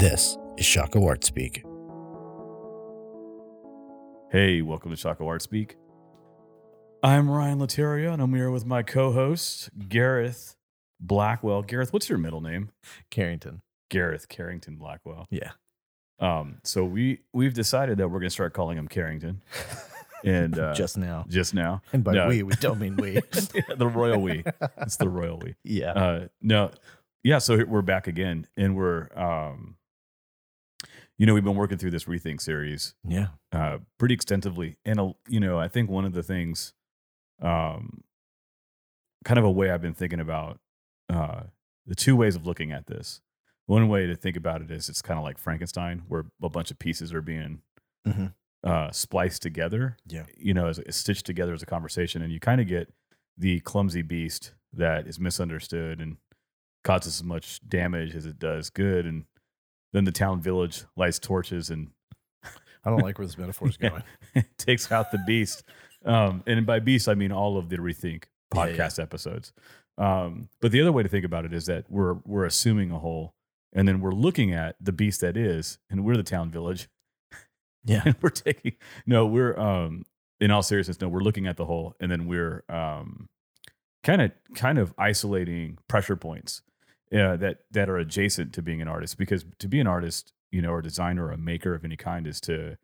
This is Shako Art Speak. Hey, welcome to Shako Art Speak. I'm Ryan Lateria, and I'm here with my co-host Gareth Blackwell. Gareth, what's your middle name? Carrington. Gareth Carrington Blackwell. Yeah. Um, so we we've decided that we're gonna start calling him Carrington, and uh, Just now. just now, And by no. we, we don't mean we. the royal we. It's the royal we. yeah. Uh, no, yeah. So we're back again, and we're um, you know, we've been working through this rethink series yeah. uh, pretty extensively. And, uh, you know, I think one of the things, um, kind of a way I've been thinking about uh, the two ways of looking at this. One way to think about it is it's kind of like Frankenstein, where a bunch of pieces are being Mhm. uh, spliced together, Yeah. you know, as, as stitched together as a conversation. And you kind of get the clumsy beast that is misunderstood and causes as much damage as it does good. And then the town village lights torches and I don't like where this metaphor is Yeah. going. takes out the beast. Um, and by beast, I mean all of the rethink Yeah, yeah. podcast episodes. Um, but the other way to think about it is that we're we're assuming a whole, and then we're looking at the beast that is, and we're the town village, Yeah. and we're taking no, we're um, in all seriousness, no, we're looking at the whole, and then we're um, kind of kind of isolating pressure points uh, that that are adjacent to being an artist, because to be an artist, you know, or a designer or a maker of any kind is to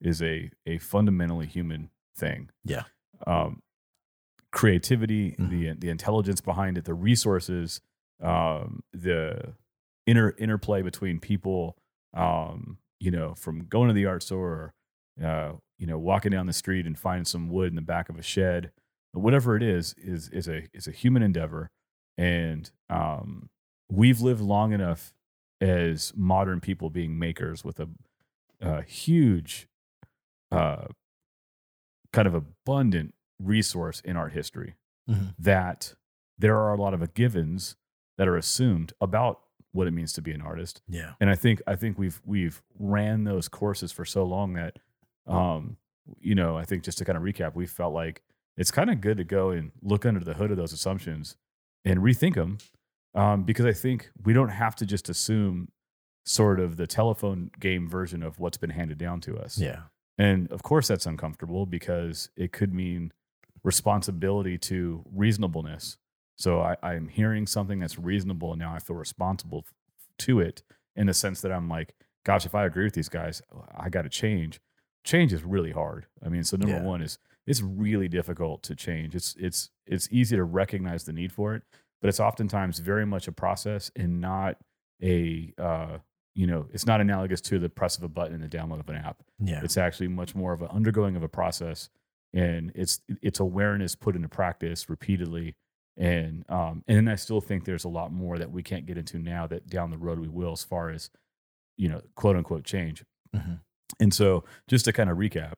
is a a fundamentally human thing. Yeah. Um, creativity, Mhm. the the intelligence behind it, the resources, um, the inner interplay between people, um, you know, from going to the art store, or, uh, you know, walking down the street and finding some wood in the back of a shed, whatever it is, is is a is a human endeavor, and um, we've lived long enough as modern people being makers with a, a huge, uh, kind of abundant resource in art history Mhm. that there are a lot of givens that are assumed about what it means to be an artist Yeah. and I think I think we've we've ran those courses for so long that um you know I think just to kind of recap we felt like it's kind of good to go and look under the hood of those assumptions and rethink them um, because I think we don't have to just assume sort of the telephone game version of what's been handed down to us Yeah. and of course, that's uncomfortable because it could mean responsibility to reasonableness. So I, I'm hearing something that's reasonable, and now I feel responsible to it in the sense that I'm like, gosh, if I agree with these guys, I got to change. Change is really hard. I mean, so number Yeah. one is it's really difficult to change. It's it's it's easy to recognize the need for it, but it's oftentimes very much a process and not a uh, you know, it's not analogous to the press of a button and the download of an app. Yeah. It's actually much more of an undergoing of a process, and it's it's awareness put into practice repeatedly. And um, and then I still think there's a lot more that we can't get into now that down the road we will, as far as you know, quote unquote change. Mhm. And so, just to kind of recap,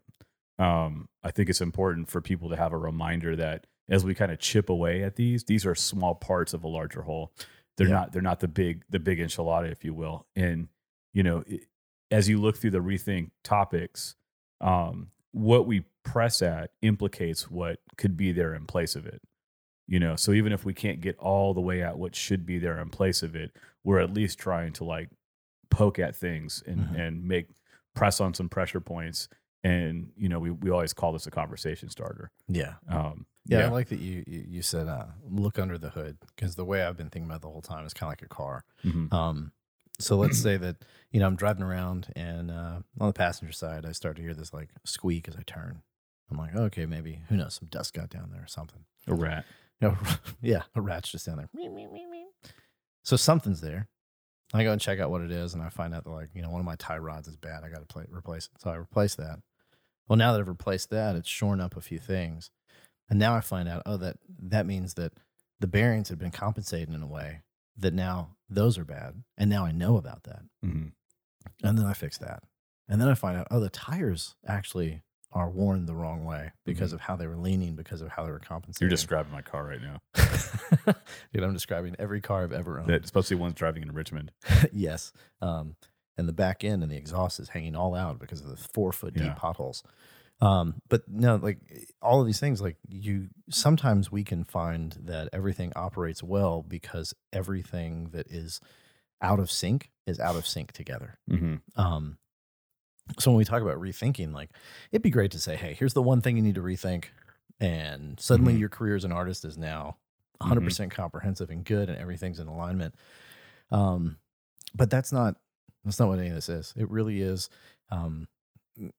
um, I think it's important for people to have a reminder that as we kind of chip away at these, these are small parts of a larger whole. They're Yeah. not they're not the big the big enchilada, if you will. And you know, it, as you look through the rethink topics, um, what we press at implicates what could be there in place of it. You know, so even if we can't get all the way at what should be there in place of it, we're at least trying to like poke at things and Mhm. and make press on some pressure points. And you know, we we always call this a conversation starter. Yeah. Um, Yeah, I like that you you, you said uh, look under the hood because the way I've been thinking about it the whole time is kind of like a car. Mhm. Um, so let's say that you know I'm driving around and uh, on the passenger side I start to hear this like squeak as I turn. I'm like, okay, maybe who knows, some dust got down there or something. a rat. You know, yeah, a rat's just down there. So something's there. I go and check out what it is, and I find out that like you know one of my tie rods is bad. I got to replace it. So I replace that. Well, now that I've replaced that, it's shorn up a few things, and now I find out oh that that means that the bearings had been compensated in a way that now those are bad, and now I know about that, Mhm. and then I fix that, and then I find out oh the tires actually are worn the wrong way because Mhm. of how they were leaning, because of how they were compensating. You're describing my car right now. Dude, I'm describing every car I've ever owned. That, especially ones driving in Richmond. yes. Um, and the back end and the exhaust is hanging all out because of the four foot deep Yeah. potholes. Um, but no, like all of these things, like you sometimes we can find that everything operates well because everything that is out of sync is out of sync together. hmm Um, so when we talk about rethinking, like it'd be great to say, hey, here's the one thing you need to rethink, and suddenly Mhm. your career as an artist is now 100 percent comprehensive and good, and everything's in alignment. Um, but that's not that's not what any of this is. It really is. Um,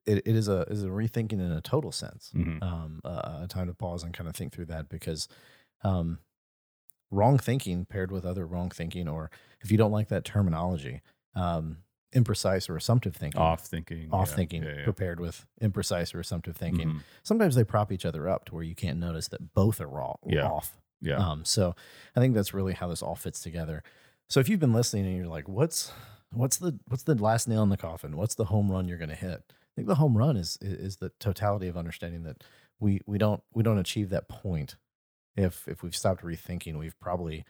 it, it is a is a rethinking in a total sense. hmm Um, uh, a time to pause and kind of think through that because, um, wrong thinking paired with other wrong thinking, or if you don't like that terminology, um, imprecise or assumptive thinking, Off thinking. off yeah, thinking yeah, yeah. prepared with imprecise or assumptive thinking. Mhm. Sometimes they prop each other up to where you can't notice that both are wrong, Yeah. off. Yeah. Um, so I think that's really how this all fits together. So if you've been listening and you're like, what's what's the what's the last nail in the coffin? What's the home run you're going to hit? Think the home run is is the totality of understanding that we we don't we don't achieve that point if if we've stopped rethinking. We've probably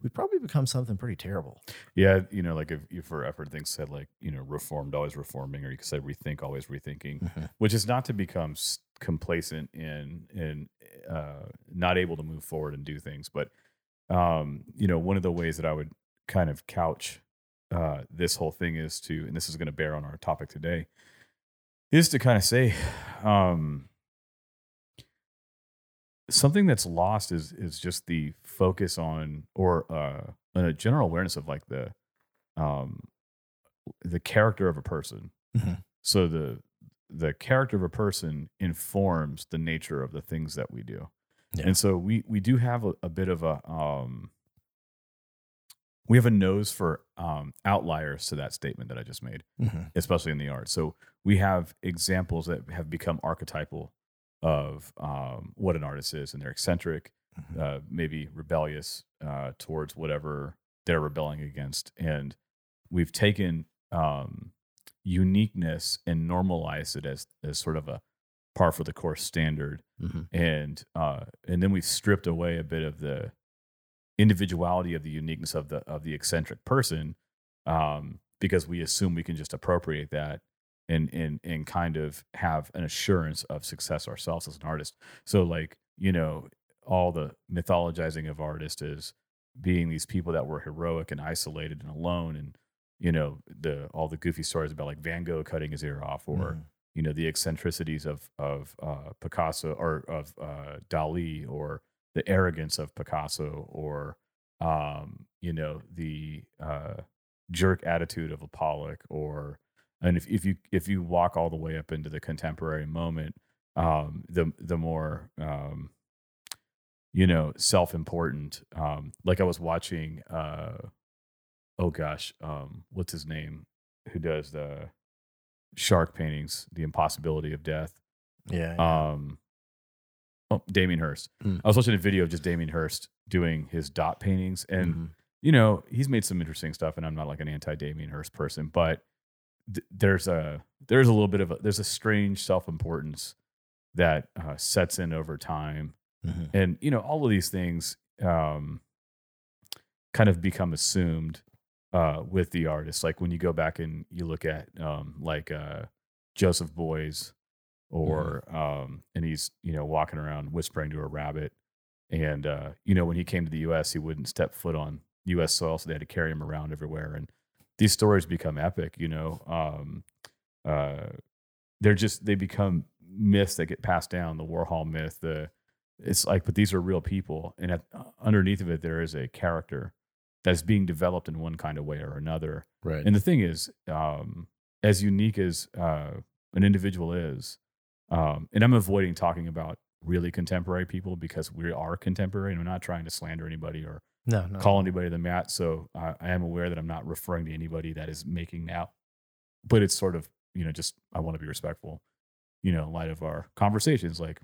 we've probably become something pretty terrible. Yeah, you know, like if you for effort things said like, you know, reformed, always reforming, or you could say rethink, always rethinking, Mhm. which is not to become complacent in in uh, not able to move forward and do things. But um, you know, one of the ways that I would kind of couch uh, this whole thing is to, and this is going to bear on our topic today, is to kind of say, um, something that's lost is is just the focus on or uh a general awareness of like the um the character of a person Mhm. so the the character of a person informs the nature of the things that we do Yeah. and so we we do have a, a bit of a um we have a nose for um outliers to that statement that i just made Mhm. especially in the art. So we have examples that have become archetypal of um, what an artist is, and they're eccentric, Mhm. uh, maybe rebellious uh, towards whatever they're rebelling against, and we've taken um, uniqueness and normalized it as as sort of a par for the course standard, Mhm. and uh, and then we've stripped away a bit of the individuality of the uniqueness of the of the eccentric person um, because we assume we can just appropriate that and and and kind of have an assurance of success ourselves as an artist. So like you know all the mythologizing of artists is being these people that were heroic and isolated and alone and you know the all the goofy stories about like Van Gogh cutting his ear off or Mhm. you know the eccentricities of of uh, Picasso or of uh, Dali or the arrogance of Picasso or um, you know the uh, jerk attitude of a Pollock or and if, if you if you walk all the way up into the contemporary moment um, the the more um, you know self-important um, like I was watching uh, oh gosh um, what's his name who does the shark paintings the impossibility of death Yeah. yeah. um, oh, Damien Hirst. Mm. I was watching a video of just Damien Hirst doing his dot paintings, and Mhm. you know he's made some interesting stuff. And I'm not like an anti Damien Hirst person, but th- there's a there's a little bit of a there's a strange self importance that uh, sets in over time, Mhm. and you know all of these things um, kind of become assumed uh, with the artist. Like when you go back and you look at um, like uh, Joseph Beuys, or um, and he's you know walking around whispering to a rabbit, and uh, you know when he came to the U.S. he wouldn't step foot on U.S. soil, so they had to carry him around everywhere, and these stories become epic. You know, um, uh, they're just they become myths that get passed down. The Warhol myth, the it's like, but these are real people, and at, underneath of it there is a character that's being developed in one kind of way or another. Right. And the thing is, um, as unique as uh, an individual is, um, and I'm avoiding talking about really contemporary people because we are contemporary and I'm not trying to slander anybody or no, no. call anybody the mat. So I, I am aware that I'm not referring to anybody that is making now, but it's sort of, you know, just I want to be respectful, you know, in light of our conversations. Like,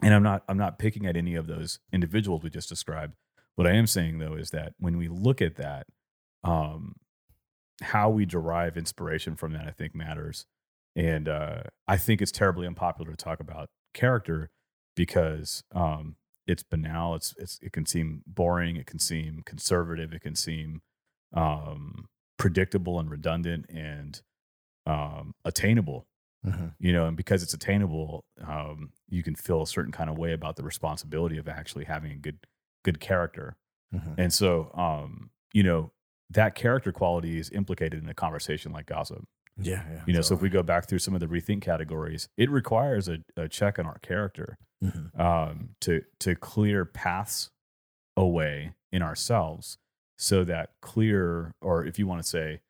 and I'm not, I'm not picking at any of those individuals we just described. What I am saying though is that when we look at that, um, how we derive inspiration from that, I think matters. And uh, I think it's terribly unpopular to talk about character because um, it's banal. It's, it's it can seem boring. It can seem conservative. It can seem um, predictable and redundant and um, attainable. Mhm. You know, and because it's attainable, um, you can feel a certain kind of way about the responsibility of actually having a good good character. Mhm. And so, um, you know, that character quality is implicated in a conversation like gossip. Yeah, yeah. You know, so if we go back through some of the rethink categories, it requires a, a check on our character Mhm. um, to to clear paths away in ourselves, so that clear, or if you want to say,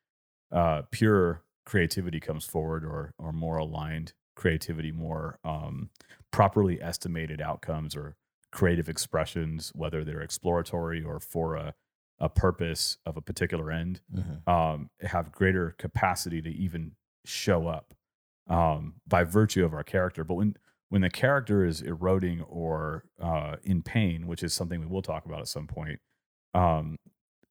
uh, pure creativity comes forward, or or more aligned creativity, more um, properly estimated outcomes or creative expressions, whether they're exploratory or for a a purpose of a particular end Mhm. um, have greater capacity to even show up um, by virtue of our character. But when when the character is eroding or uh, in pain, which is something we will talk about at some point, um,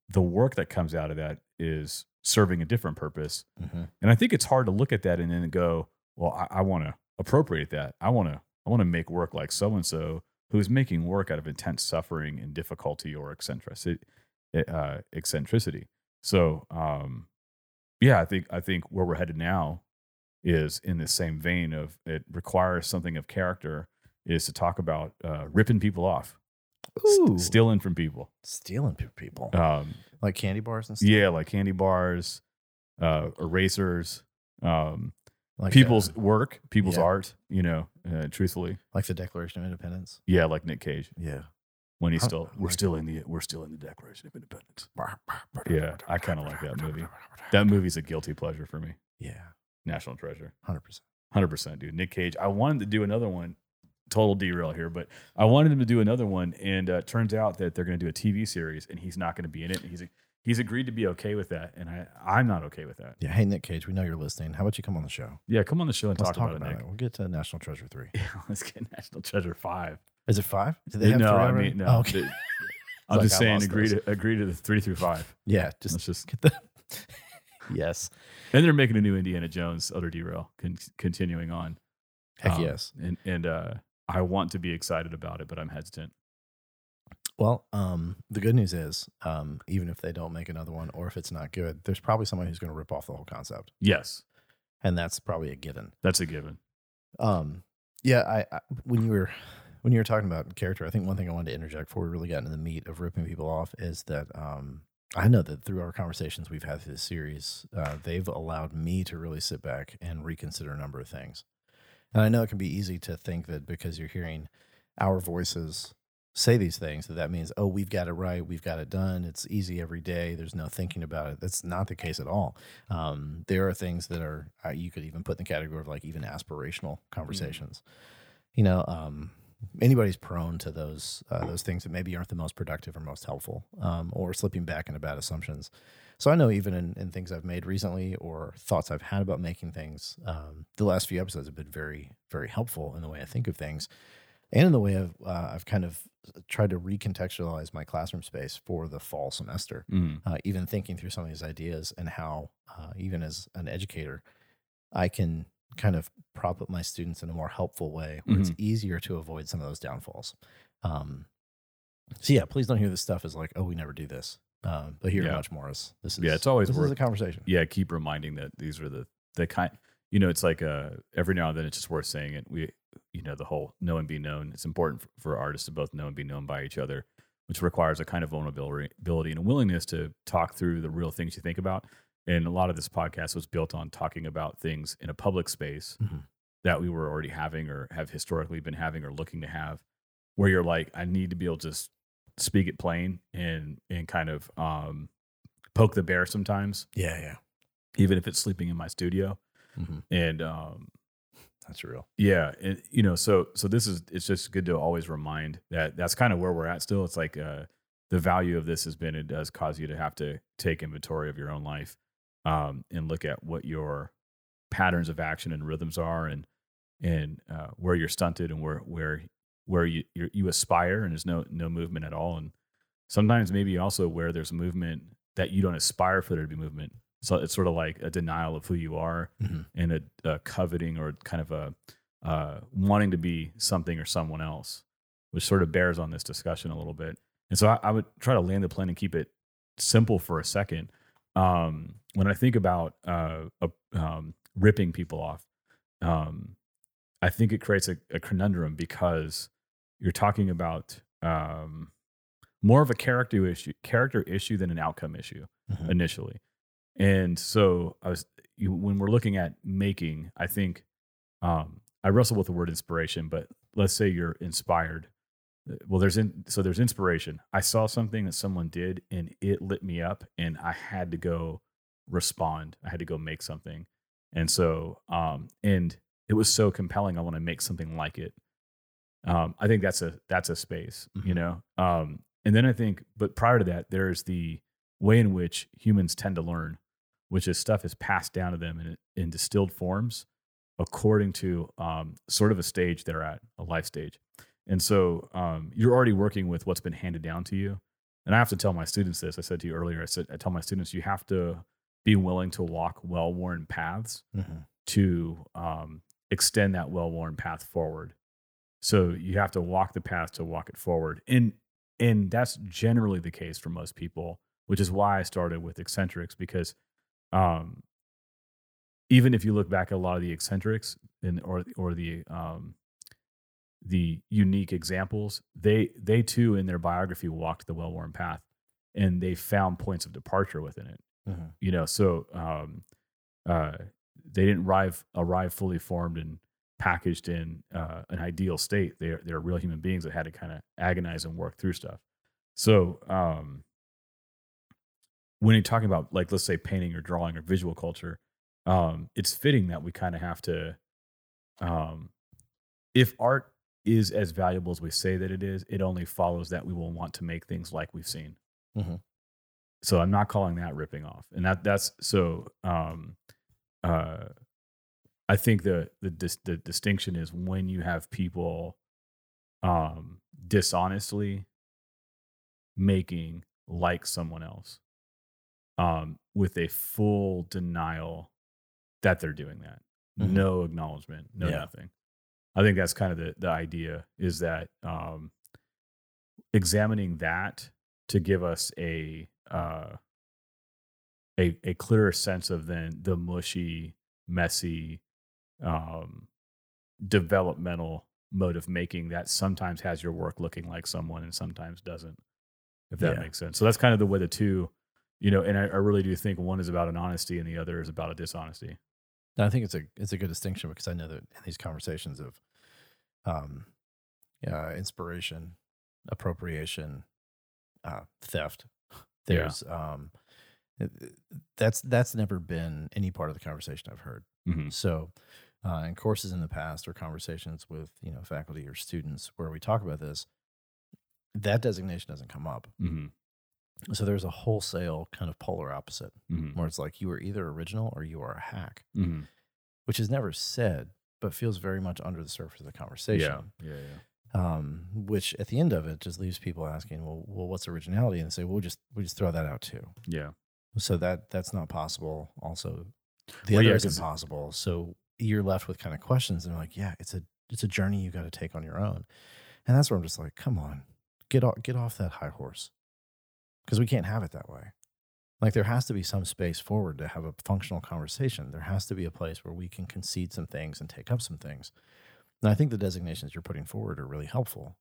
the work that comes out of that is serving a different purpose. Mhm. And I think it's hard to look at that and then go, "Well, I, I want to appropriate that. I want to I want to make work like so and so who's making work out of intense suffering and difficulty or eccentricity." Uh, eccentricity. So, um, yeah, I think I think where we're headed now is in the same vein of it requires something of character is to talk about uh, ripping people off, stealing from people. stealing pe- people Um, like candy bars and stuff. yeah, like candy bars, uh, erasers, um, like people's uh, work, people's yeah. art. You know, uh, truthfully, like the Declaration of Independence. yeah, like Nick Cage Yeah, when he's still we're still in the we're still in the Declaration of Independence. Yeah, I kinda like that movie. That movie's a guilty pleasure for me. Yeah, National Treasure. hundred percent. Hundred percent, dude. Nick Cage. I wanted to do another one. Total derail here, but I wanted him to do another one, and uh, it turns out that they're going to do a TV series, and he's not going to be in it. And he's he's agreed to be okay with that, and I I'm not okay with that. Yeah, hey Nick Cage, we know you're listening. How about you come on the show? Yeah, come on the show and Let's talk, about, it, Nick. We'll get to National Treasure three. Yeah, let's get National Treasure five. Is it five? Do they have no, three I mean no. Oh, okay. I'm Like, just I saying, agree those. to agree to the three through five. yeah, just Let's just get the. yes, and they're making a new Indiana Jones other derail, con- continuing on. heck Um, yes. and and uh, I want to be excited about it, but I'm hesitant. Well, um, the good news is, um, even if they don't make another one, or if it's not good, there's probably someone who's going to rip off the whole concept, Yes, and that's probably a given. that's a given. Um, yeah, I, I when you were when you were talking about character, I think one thing I wanted to interject before we really got into the meat of ripping people off is that um, I know that through our conversations we've had through this series, uh, they've allowed me to really sit back and reconsider a number of things. And I know it can be easy to think that because you're hearing our voices say these things, that that means, oh, we've got it right, we've got it done, it's easy every day, there's no thinking about it. That's not the case at all. Um, there are things that are, uh, you could even put in the category of like even aspirational conversations. You know, um, anybody's prone to those uh, those things that maybe aren't the most productive or most helpful, um, or slipping back into bad assumptions. So I know even in, in things I've made recently or thoughts I've had about making things, um, the last few episodes have been very very helpful in the way I think of things, and in the way I've uh, I've kind of tried to recontextualize my classroom space for the fall semester Mm. uh, even thinking through some of these ideas and how, uh, even as an educator, I can kind of prop up my students in a more helpful way where it's easier to avoid some of those downfalls. Um, so, yeah, please don't hear this stuff as like, oh, we never do this. Um, but hear Yeah. much more as this is, Yeah, it's always this is worth- a conversation. yeah, keep reminding that these are the the kind. You know, it's like uh, every now and then it's just worth saying it. We, you know, the whole know and be known. It's important for, for artists to both know and be known by each other, which requires a kind of vulnerability and a willingness to talk through the real things you think about. And a lot of this podcast was built on talking about things in a public space Mhm. that we were already having or have historically been having or looking to have, where you're like, I need to be able to s- speak it plain and and kind of um, poke the bear sometimes Yeah, yeah. even if it's sleeping in my studio. hmm And um, That's real. yeah, and you know, so so this is it's just good to always remind that that's kind of where we're at. Still, it's like uh, the value of this has been it does cause you to have to take inventory of your own life um, and look at what your patterns of action and rhythms are, and and uh, where you're stunted and where where where you you're, you aspire and there's no no movement at all, and sometimes maybe also where there's movement that you don't aspire for there to be movement. So it's sort of like a denial of who you are Mhm. and a, a coveting or kind of a uh, wanting to be something or someone else, which sort of bears on this discussion a little bit. And so I, I would try to land the plane and keep it simple for a second. Um, when I think about uh, uh, um, ripping people off, um, I think it creates a, a conundrum because you're talking about um, more of a character issue, character issue than an outcome issue Mhm. initially. And so I was you, when we're looking at making, I think um, I wrestle with the word inspiration, but let's say you're inspired. Uh, Well, there's in so there's inspiration. I saw something that someone did and it lit me up, and I had to go respond. I had to go make something, and so um, and it was so compelling. I want to make something like it. Um, I think that's a that's a space, you Mhm. know. Um, and then I think, but prior to that, there's the way in which humans tend to learn, which is stuff is passed down to them in, in distilled forms according to um, sort of a stage they're at, a life stage. And so um, you're already working with what's been handed down to you. And I have to tell my students this. I said to you earlier, I said, I tell my students, you have to be willing to walk well worn paths Mhm. to um, extend that well worn path forward. So you have to walk the path to walk it forward. And and that's generally the case for most people, which is why I started with eccentrics because um, even if you look back at a lot of the eccentrics and or or the um, the unique examples, they they too in their biography walked the well worn path, and they found points of departure within it. Mhm. You know, so um, uh, they didn't arrive arrive fully formed and packaged in uh, an ideal state. They're they're real human beings that had to kind of agonize and work through stuff. So um, when you're talking about like let's say painting or drawing or visual culture, um, it's fitting that we kind of have to, um, if art is as valuable as we say that it is, it only follows that we will want to make things like we've seen. Mhm. So I'm not calling that ripping off, and that that's so. Um, uh, I think the the dis- the distinction is when you have people, um, dishonestly making like someone else, um, with a full denial that they're doing that, Mhm. no acknowledgement, no Yeah. nothing. I think that's kind of the the idea is that um, examining that to give us a uh, a a clearer sense of then the mushy, messy, um, developmental mode of making that sometimes has your work looking like someone and sometimes doesn't. If that Yeah. makes sense. So that's kind of the way the two, you know, and I, I really do think one is about an honesty and the other is about a dishonesty. I think it's a it's a good distinction because I know that in these conversations of um uh, inspiration, appropriation, uh, theft, there's um th- th- that's that's never been any part of the conversation I've heard. Mm-hmm. So uh, in courses in the past or conversations with you know faculty or students where we talk about this, that designation doesn't come up. Mm-hmm. So there's a wholesale kind of polar opposite Mm-hmm. where it's like you are either original or you are a hack, Mm-hmm. which is never said, but feels very much under the surface of the conversation. Yeah. Yeah. Yeah. Um, which at the end of it just leaves people asking, well, well, what's originality? And they say, well, we just we just throw that out too. Yeah. So that that's not possible. Also, the Well, other yeah, is impossible. So you're left with kind of questions, and like, yeah, it's a it's a journey you got to take on your own, and that's where I'm just like, come on, get off get off that high horse, because we can't have it that way. Like there has to be some space forward to have a functional conversation. There has to be a place where we can concede some things and take up some things. And I think the designations you're putting forward are really helpful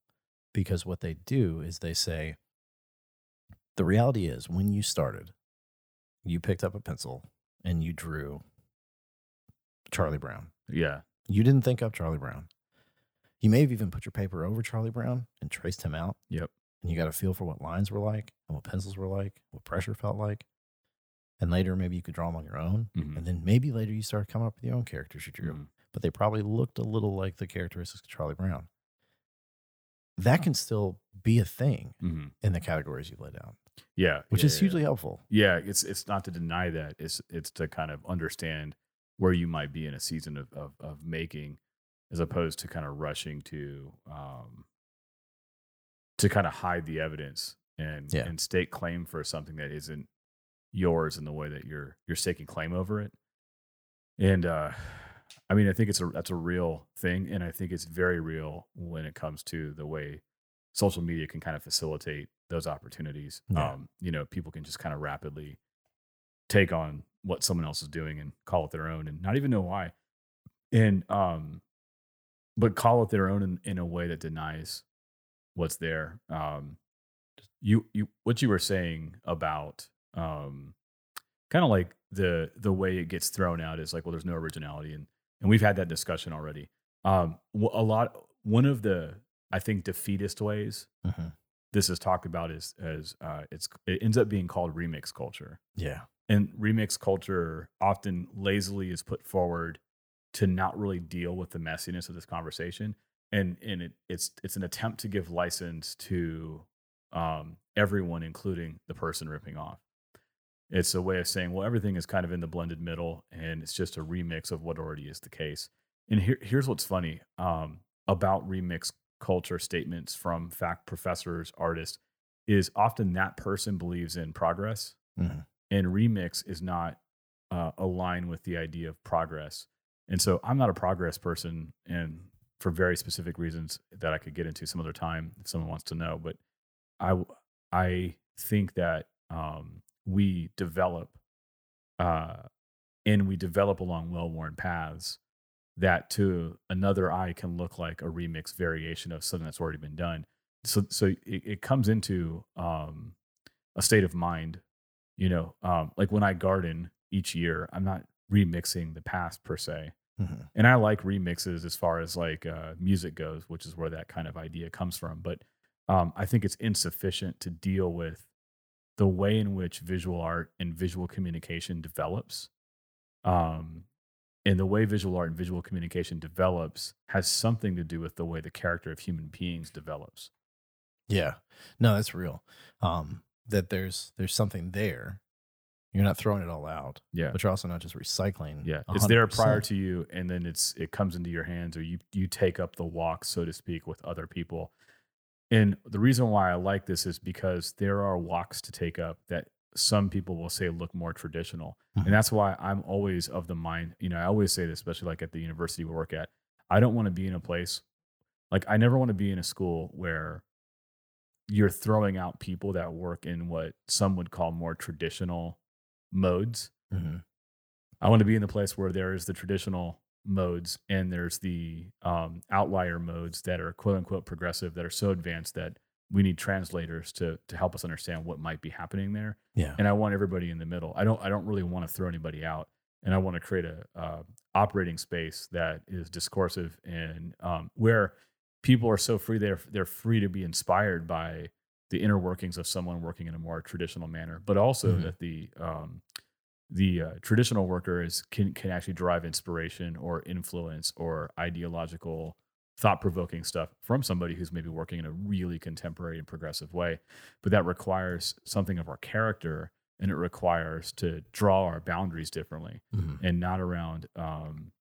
because what they do is they say the reality is when you started, you picked up a pencil and you drew Charlie Brown. Yeah. You didn't think up Charlie Brown. You may have even put your paper over Charlie Brown and traced him out. Yep. And you got a feel for what lines were like and what pencils were like, what pressure felt like. And later, maybe you could draw them on your own. Mhm. And then maybe later you started coming up with your own characters you drew, Mhm. But they probably looked a little like the characteristics of Charlie Brown. That can still be a thing Mhm. in the categories you laid out, Yeah. which yeah, is yeah. hugely helpful. Yeah, it's it's not to deny that. It's it's to kind of understand where you might be in a season of of, of making, as opposed to kind of rushing to um to kind of hide the evidence and Yeah. and stake claim for something that isn't yours in the way that you're you're staking claim over it. And uh I mean, I think it's a that's a real thing, and I think it's very real when it comes to the way social media can kind of facilitate those opportunities. Yeah. Um, you know, people can just kind of rapidly take on what someone else is doing and call it their own, and not even know why. And um, but call it their own in, in a way that denies what's there. Um, you you what you were saying about um kind of like the the way it gets thrown out is like well there's no originality and and we've had that discussion already um a lot one of the i think defeatist ways Mhm. this is talked about is as uh it's it ends up being called remix culture Yeah. and remix culture often lazily is put forward to not really deal with the messiness of this conversation and and it, it's it's an attempt to give license to um, everyone including the person ripping off it's a way of saying well everything is kind of in the blended middle and it's just a remix of what already is the case and here, here's what's funny um, about remix culture statements from fact professors artists is often that person believes in progress Mhm. and remix is not uh, aligned with the idea of progress. And so I'm not a progress person, and for very specific reasons that I could get into some other time if someone wants to know. But I I think that um, we develop, uh, and we develop along well-worn paths that to another eye can look like a remix variation of something that's already been done. So so it, it comes into um, a state of mind you know um, like when i garden each year i'm not remixing the past per se Mhm. and i like remixes as far as like uh, music goes which is where that kind of idea comes from but um, i think it's insufficient to deal with the way in which visual art and visual communication develops um, and the way visual art and visual communication develops has something to do with the way the character of human beings develops Yeah. No, that's real. Um, that there's there's something there. You're not throwing it all out, yeah but you're also not just recycling. Yeah, it's there prior to you, and then it's it comes into your hands, or you you take up the walk, so to speak, with other people. And the reason why I like this is because there are walks to take up that some people will say look more traditional, Mhm. and that's why I'm always of the mind. You know, I always say this, especially like at the university we work at. I don't want to be in a place like I never want to be in a school where you're throwing out people that work in what some would call more traditional modes Mhm. I want to be in the place where there is the traditional modes and there's the um, outlier modes that are quote unquote progressive that are so advanced that we need translators to to help us understand what might be happening there. Yeah. And I want everybody in the middle. I don't I don't really want to throw anybody out, and I want to create a uh, operating space that is discursive and um, where people are so free they're they're free to be inspired by the inner workings of someone working in a more traditional manner, but also Mhm. that the um, the uh, traditional worker is can can actually derive inspiration or influence or ideological thought provoking stuff from somebody who's maybe working in a really contemporary and progressive way but that requires something of our character and it requires to draw our boundaries differently Mhm. and not around um,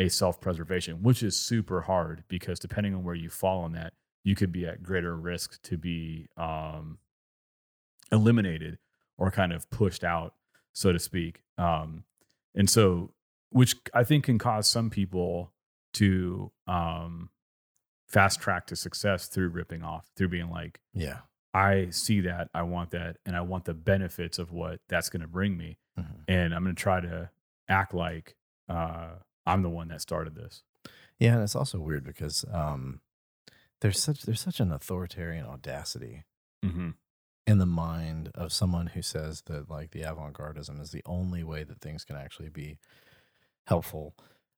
a self-preservation which is super hard because depending on where you fall on that you could be at greater risk to be um, eliminated or kind of pushed out so to speak um, and so which i think can cause some people to um, fast track to success through ripping off through being like Yeah. I see that, I want that, and I want the benefits of what that's going to bring me, Mhm. and I'm going to try to act like uh, I'm the one that started this. Yeah, and it's also weird because um, there's such there's such an authoritarian audacity Mm-hmm. In the mind of someone who says that like the avant-gardism is the only way that things can actually be helpful.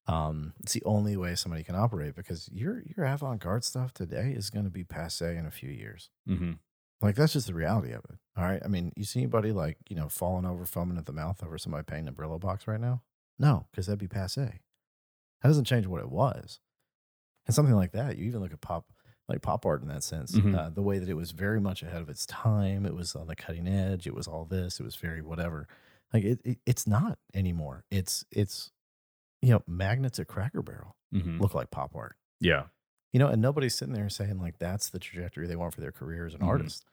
Um, it's the only way somebody can operate because your your avant-garde stuff today is going to be passe in a few years. Mm-hmm. Like that's just the reality of it. All right. I mean, you see anybody like you know falling over, foaming at the mouth over somebody painting a Brillo box right now? No, because that'd be passe. That doesn't change what it was. And something like that, you even look at pop, like pop art in that sense, Mhm. uh, the way that it was very much ahead of its time. It was on the cutting edge. It was all this. It was very whatever. Like it, it it's not anymore. It's it's you know magnets at Cracker Barrel Mm-hmm. look like pop art. Yeah. You know, and nobody's sitting there saying like that's the trajectory they want for their career as an Mhm. artist.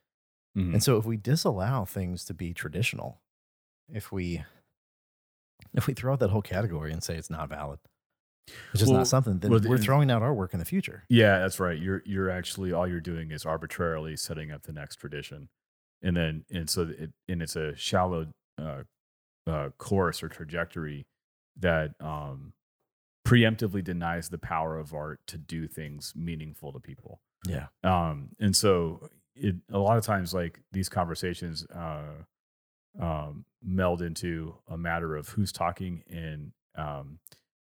Mhm. And so if we disallow things to be traditional, if we if we throw out that whole category and say it's not valid, it's just Well- not something, that well, we're throwing out our work in the future. Yeah, that's right. You're you're actually all you're doing is arbitrarily setting up the next tradition, and then and so it and it's a shallow uh, uh, course or trajectory that um, preemptively denies the power of art to do things meaningful to people. Yeah. Um, and so it a lot of times like these conversations uh, um, meld into a matter of who's talking and um,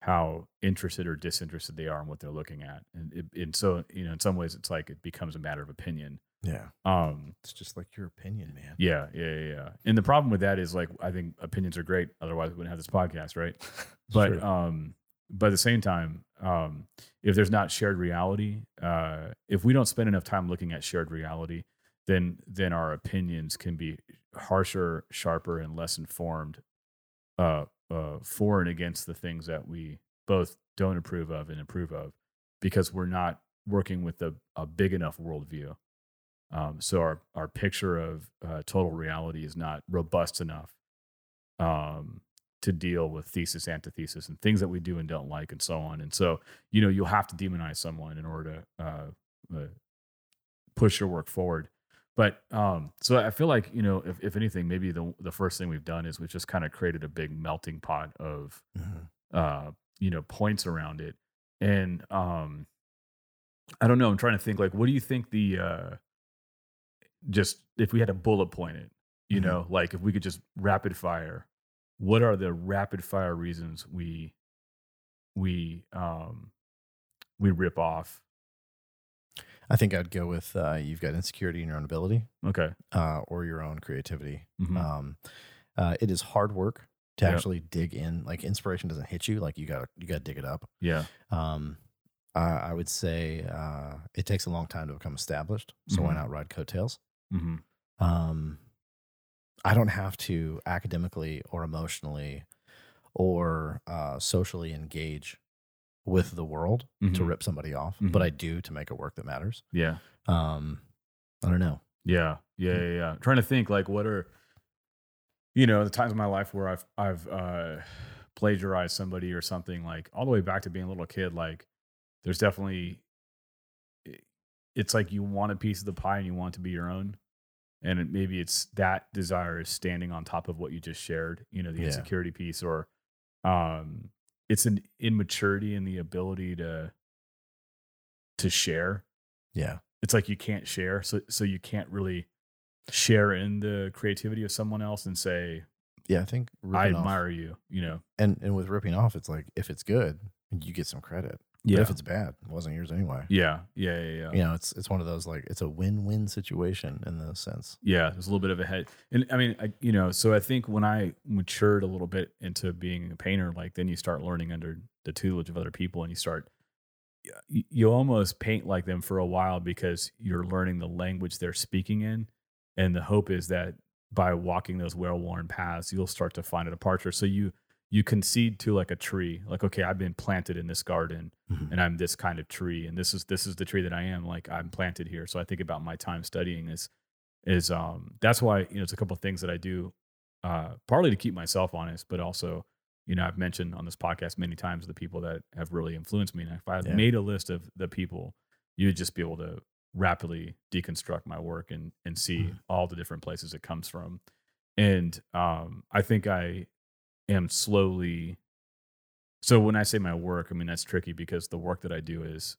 how interested or disinterested they are in what they're looking at, and it, and so you know in some ways it's like it becomes a matter of opinion. Yeah. Um, It's just like your opinion, man. yeah, yeah, yeah. And the problem with that is like I think opinions are great, otherwise we wouldn't have this podcast, right? but um but at the same time um if there's not shared reality uh if we don't spend enough time looking at shared reality then then our opinions can be harsher sharper and less informed uh uh for and against the things that we both don't approve of and approve of because we're not working with a, a big enough worldview um so our our picture of uh, total reality is not robust enough um to deal with thesis, antithesis, and things that we do and don't like, and so on. And so, you know, you'll have to demonize someone in order to uh, uh, push your work forward. But um, so I feel like you know, if, if anything, maybe the the first thing we've done is we've just kind of created a big melting pot of Mhm. uh, you know points around it. And um, I don't know. I'm trying to think. Like, what do you think the uh, just if we had to bullet point it, you Mhm. know, like if we could just rapid fire, what are the rapid fire reasons we we um we rip off? I think I'd go with uh, you've got insecurity in your own ability Okay. uh, or your own creativity. Mhm. Um, uh, it is hard work to Yep. actually dig in. Like inspiration doesn't hit you. Like you got you got to dig it up. yeah. Um, I, I would say uh, it takes a long time to become established. So why Mhm. not ride coattails? hmm Um, I don't have to academically or emotionally or uh, socially engage with the world to Mhm. rip somebody off, but Mhm. I do to make a work that matters. Yeah. Um, I don't know. Yeah, yeah, Mm. yeah, yeah. trying to think like what are you know the times in my life where I've I've uh, plagiarized somebody or something like all the way back to being a little kid. Like there's definitely it's like you want a piece of the pie and you want to be your own, and it, maybe it's that desire is standing on top of what you just shared. You know the Yeah. insecurity piece or um it's an immaturity in the ability to to share Yeah. it's like you can't share so so you can't really share in the creativity of someone else and say Yeah. I think i ripping off- admire you you know and and with ripping off, it's like if it's good, you get some credit. But if it's bad, it wasn't yours anyway. yeah. Yeah yeah yeah. You know, it's it's one of those like it's a win-win situation in the sense. yeah there's a little bit of a head and i mean I, you know so i think when i matured a little bit into being a painter like then you start learning under the tutelage of other people and you start you, you almost paint like them for a while because you're learning the language they're speaking in. And the hope is that by walking those well-worn paths you'll start to find a departure. So you you concede to like a tree like okay i've been planted in this garden Mhm. and i'm this kind of tree and this is this is the tree that i am like i'm planted here so i think about my time studying is is um that's why you know it's a couple of things that i do uh partly to keep myself honest but also you know i've mentioned on this podcast many times the people that have really influenced me and if i Yeah. made a list of the people you'd just be able to rapidly deconstruct my work and and see Mhm. all the different places it comes from and um i think i am slowly so when i say my work i mean that's tricky because the work that i do is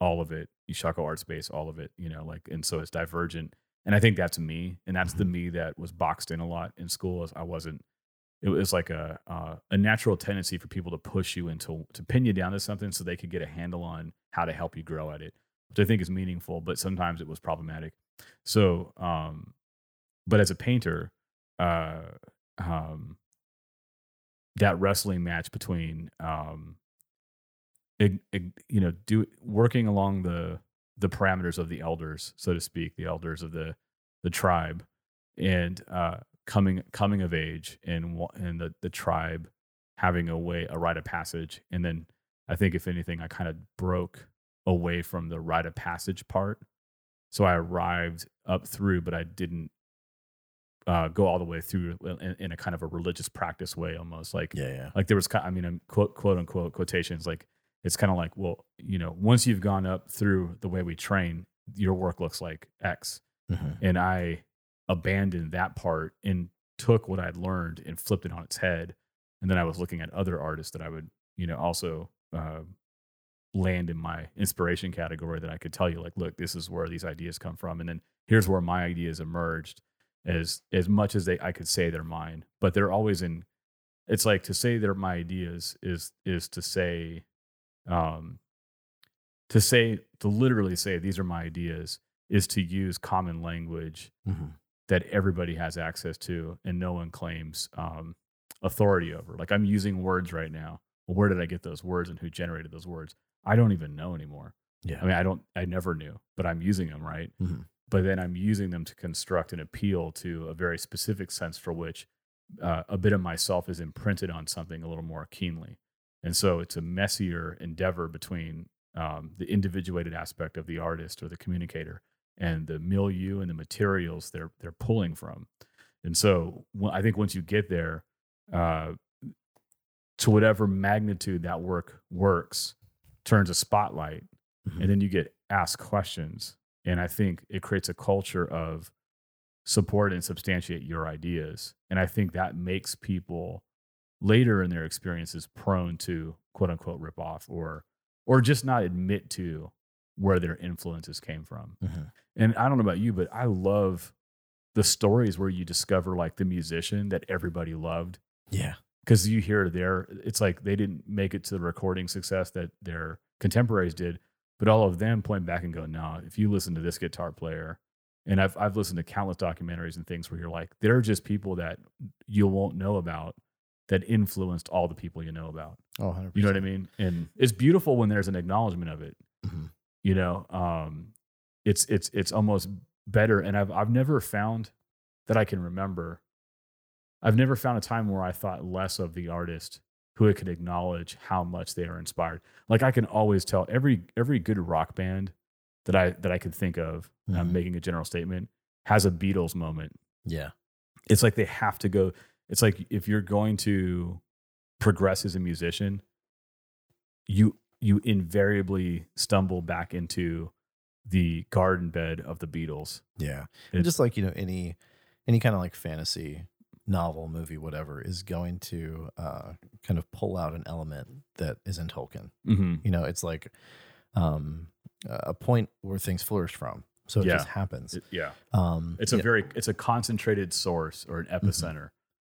all of it Ishako art space all of it you know like and so it's divergent and i think that's me and that's the me that was boxed in a lot in school as i wasn't it was like a uh, a natural tendency for people to push you into to pin you down to something so they could get a handle on how to help you grow at it which i think is meaningful but sometimes it was problematic. So um but as a painter uh um that wrestling match between um ig- ig- you know do working along the the parameters of the elders so to speak the elders of the the tribe and uh coming coming of age and and the the tribe having a way a rite of passage. And then i think if anything i kind of broke away from the rite of passage part. So i arrived up through but i didn't uh, go all the way through in, in a kind of a religious practice way almost like Yeah, yeah. like there was i mean quote quote unquote quotations like it's kind of like well you know once you've gone up through the way we train your work looks like x Mhm. and i abandoned that part and took what i'd learned and flipped it on its head and then i was looking at other artists that i would you know also uh, land in my inspiration category that I could tell you like, look, this is where these ideas come from, and then here's where my ideas emerged. As as much as they I could say they're mine, but they're always in. It's like to say they're my ideas is is to say, um, to say to literally say these are my ideas is to use common language Mhm. that everybody has access to and no one claims um, authority over. Like I'm using words right now. Well, where did I get those words and who generated those words? I don't even know anymore. Yeah. I mean, I don't, I never knew, but I'm using them, right? Mhm. But then I'm using them to construct an appeal to a very specific sense for which uh, a bit of myself is imprinted on something a little more keenly. And so it's a messier endeavor between um, the individuated aspect of the artist or the communicator and the milieu and the materials they're they're pulling from. And so I think once you get there, uh, to whatever magnitude that work works, turns a spotlight, Mhm. and then you get asked questions. And I think it creates a culture of support and substantiate your ideas. And I think that makes people later in their experiences prone to quote unquote rip off or or just not admit to where their influences came from. Mhm. And I don't know about you, but I love the stories where you discover like the musician that everybody loved Yeah. because you hear their it's like they didn't make it to the recording success that their contemporaries did but all of them point back and go no if you listen to this guitar player and I've, I've listened to countless documentaries and things where you're like they're just people that you won't know about that influenced all the people you know about Oh, 100%. you know what i mean and it's beautiful when there's an acknowledgement of it Mhm. you know um it's it's it's almost better and i've i've never found that i can remember i've never found a time where i thought less of the artist who it could acknowledge how much they are inspired like i can always tell every every good rock band that i that i could think of and i'm mm-hmm. making a general statement has a beatles moment Yeah. it's like they have to go it's like if you're going to progress as a musician you you invariably stumble back into the garden bed of the beatles Yeah. And just like, you know, any any kind of like fantasy novel, movie, whatever, is going to uh, kind of pull out an element that is in Tolkien. mm-hmm. You know, it's like um, a point where things flourish from. So it Yeah. just happens. yeah Um, it's a yeah, very it's a concentrated source or an epicenter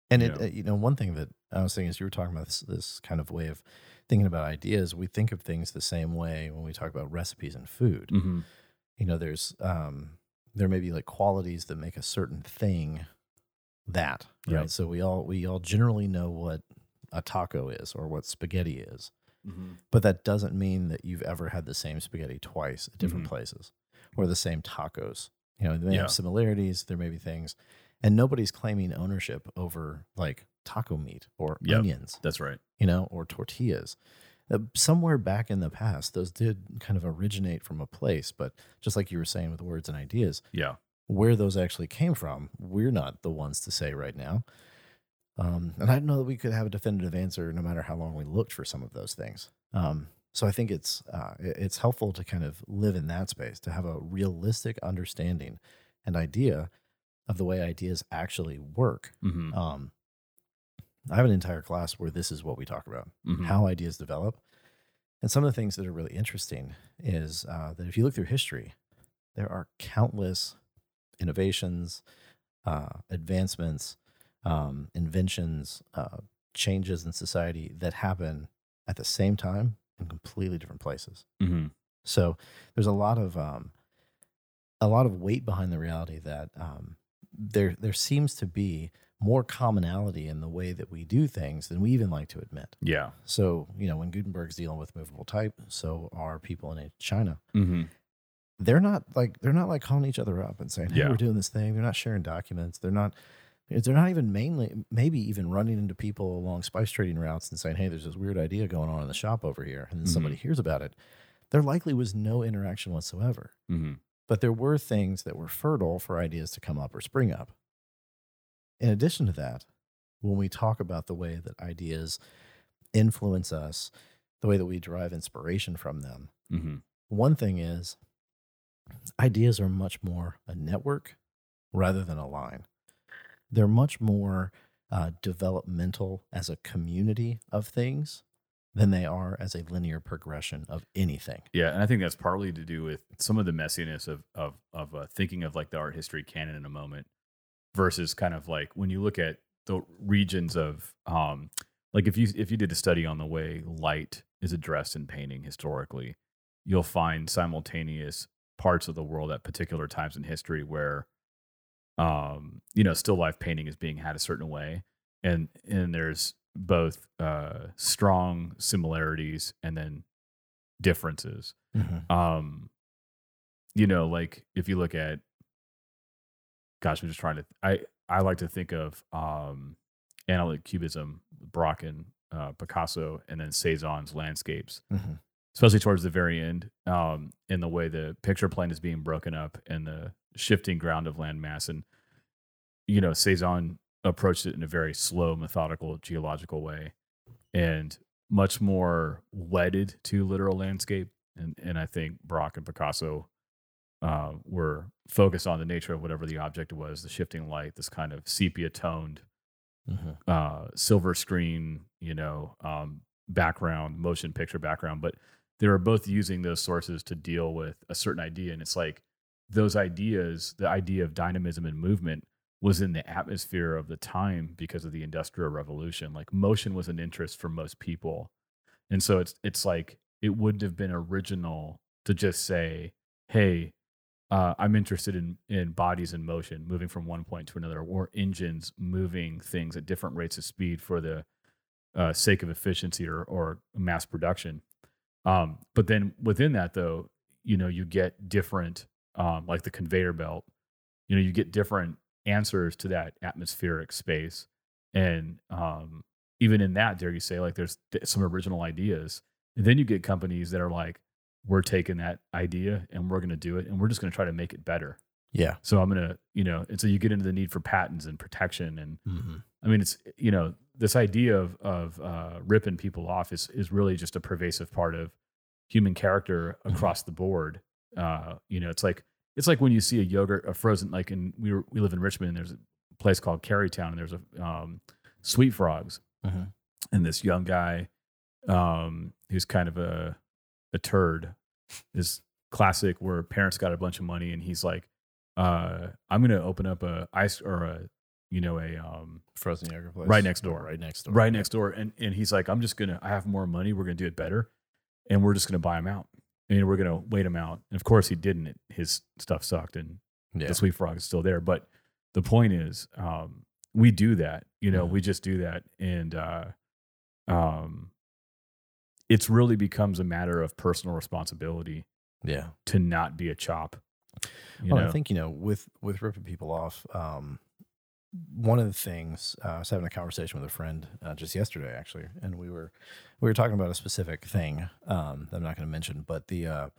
and you it, know. uh, you know, one thing that I was saying is you were talking about this, this kind of way of thinking about ideas. We think of things the same way when we talk about recipes and food. mm-hmm. you know there's um there may be like qualities that make a certain thing that right so we all we all generally know what a taco is or what spaghetti is Mm-hmm. but that doesn't mean that you've ever had the same spaghetti twice at different Mhm. places or the same tacos you know they may Yeah. have similarities there may be things and nobody's claiming ownership over like taco meat or Yep. onions that's right you know, or tortillas. Uh, somewhere back in the past, those did kind of originate from a place, but just like you were saying with words and ideas, yeah where those actually came from, we're not the ones to say right now. Um, and I don't know that we could have a definitive answer no matter how long we looked for some of those things. Um, so I think it's uh, it's helpful to kind of live in that space to have a realistic understanding and idea of the way ideas actually work. mm-hmm. Um, I have an entire class where this is what we talk about Mm-hmm. how ideas develop. And some of the things that are really interesting is uh, that if you look through history, there are countless innovations, uh, advancements, um, inventions, uh, changes in society that happen at the same time in completely different places. Mm-hmm. So there's a lot of um, a lot of weight behind the reality that um, there there seems to be more commonality in the way that we do things than we even like to admit. yeah So you know when Gutenberg's dealing with movable type, so are people in China. mm-hmm. They're not like they're not like calling each other up and saying, "Hey, Yeah. we're doing this thing." They're not sharing documents. They're not. They're not even mainly, maybe even running into people along spice trading routes and saying, "Hey, there's this weird idea going on in the shop over here," and then somebody hears about it. There likely was no interaction whatsoever Mm-hmm. but there were things that were fertile for ideas to come up or spring up. In addition to that, when we talk about the way that ideas influence us, the way that we derive inspiration from them, Mm-hmm. one thing is ideas are much more a network rather than a line. They're much more uh, developmental as a community of things than they are as a linear progression of anything. Yeah, and I think that's partly to do with some of the messiness of of of uh, thinking of like the art history canon in a moment versus kind of like when you look at the regions of um like if you if you did a study on the way light is addressed in painting historically, you'll find simultaneous parts of the world at particular times in history where um you know still life painting is being had a certain way. And and there's both uh strong similarities and then differences. Um you know like if you look at gosh i'm just trying to i i like to think of um analytic cubism Braque and uh, picasso and then cezanne's landscapes. Mhm. Especially towards the very end um in the way the picture plane is being broken up and the shifting ground of landmass and you know cezanne approached it in a very slow methodical geological way and much more wedded to literal landscape and and i think braque and picasso uh, were focused on the nature of whatever the object was the shifting light this kind of sepia toned Mhm. uh, silver screen, you know, um, background, motion picture background, but they were both using those sources to deal with a certain idea. And it's like those ideas, the idea of dynamism and movement was in the atmosphere of the time because of the industrial revolution. Like motion was an interest for most people. And so it's it's like it wouldn't have been original to just say, hey, uh, I'm interested in in bodies in motion, moving from one point to another, or engines moving things at different rates of speed for the uh, sake of efficiency or or mass production. Um, but then within that, though, you know, you get different, um, like the conveyor belt. You know, you get different answers to that atmospheric space, and um, even in that, dare you say, like there's th- some original ideas. And then you get companies that are like, we're taking that idea and we're going to do it and we're just going to try to make it better. Yeah. So I'm going to, you know, and so you get into the need for patents and protection. And Mm-hmm. I mean, it's, you know, this idea of, of uh, ripping people off is, is really just a pervasive part of human character Mhm. across the board. Uh, you know, it's like, it's like when you see a yogurt, a frozen, like in, we were, we live in Richmond and there's a place called Carytown and there's a, um, Sweet Frogs Mhm. and this young guy, um, who's kind of a, a turd is classic where parents got a bunch of money and he's like, uh, I'm gonna open up a ice or a you know a um Frozen yogurt place. Right next door. Right next door. right next door and and he's like, I'm just gonna I have more money, we're gonna do it better, and we're just gonna buy him out. And we're gonna wait him out. And of course he didn't. It, his stuff sucked and Yeah. the sweet frog is still there. But the point is, um, we do that. You know, Mhm. we just do that, and uh, um, it's really becomes a matter of personal responsibility Yeah. to not be a chop. You well, know, I think you know with with ripping people off. Um, one of the things uh, I was having a conversation with a friend uh, just yesterday, actually, and we were we were talking about a specific thing um, that I'm not going to mention, but the uh,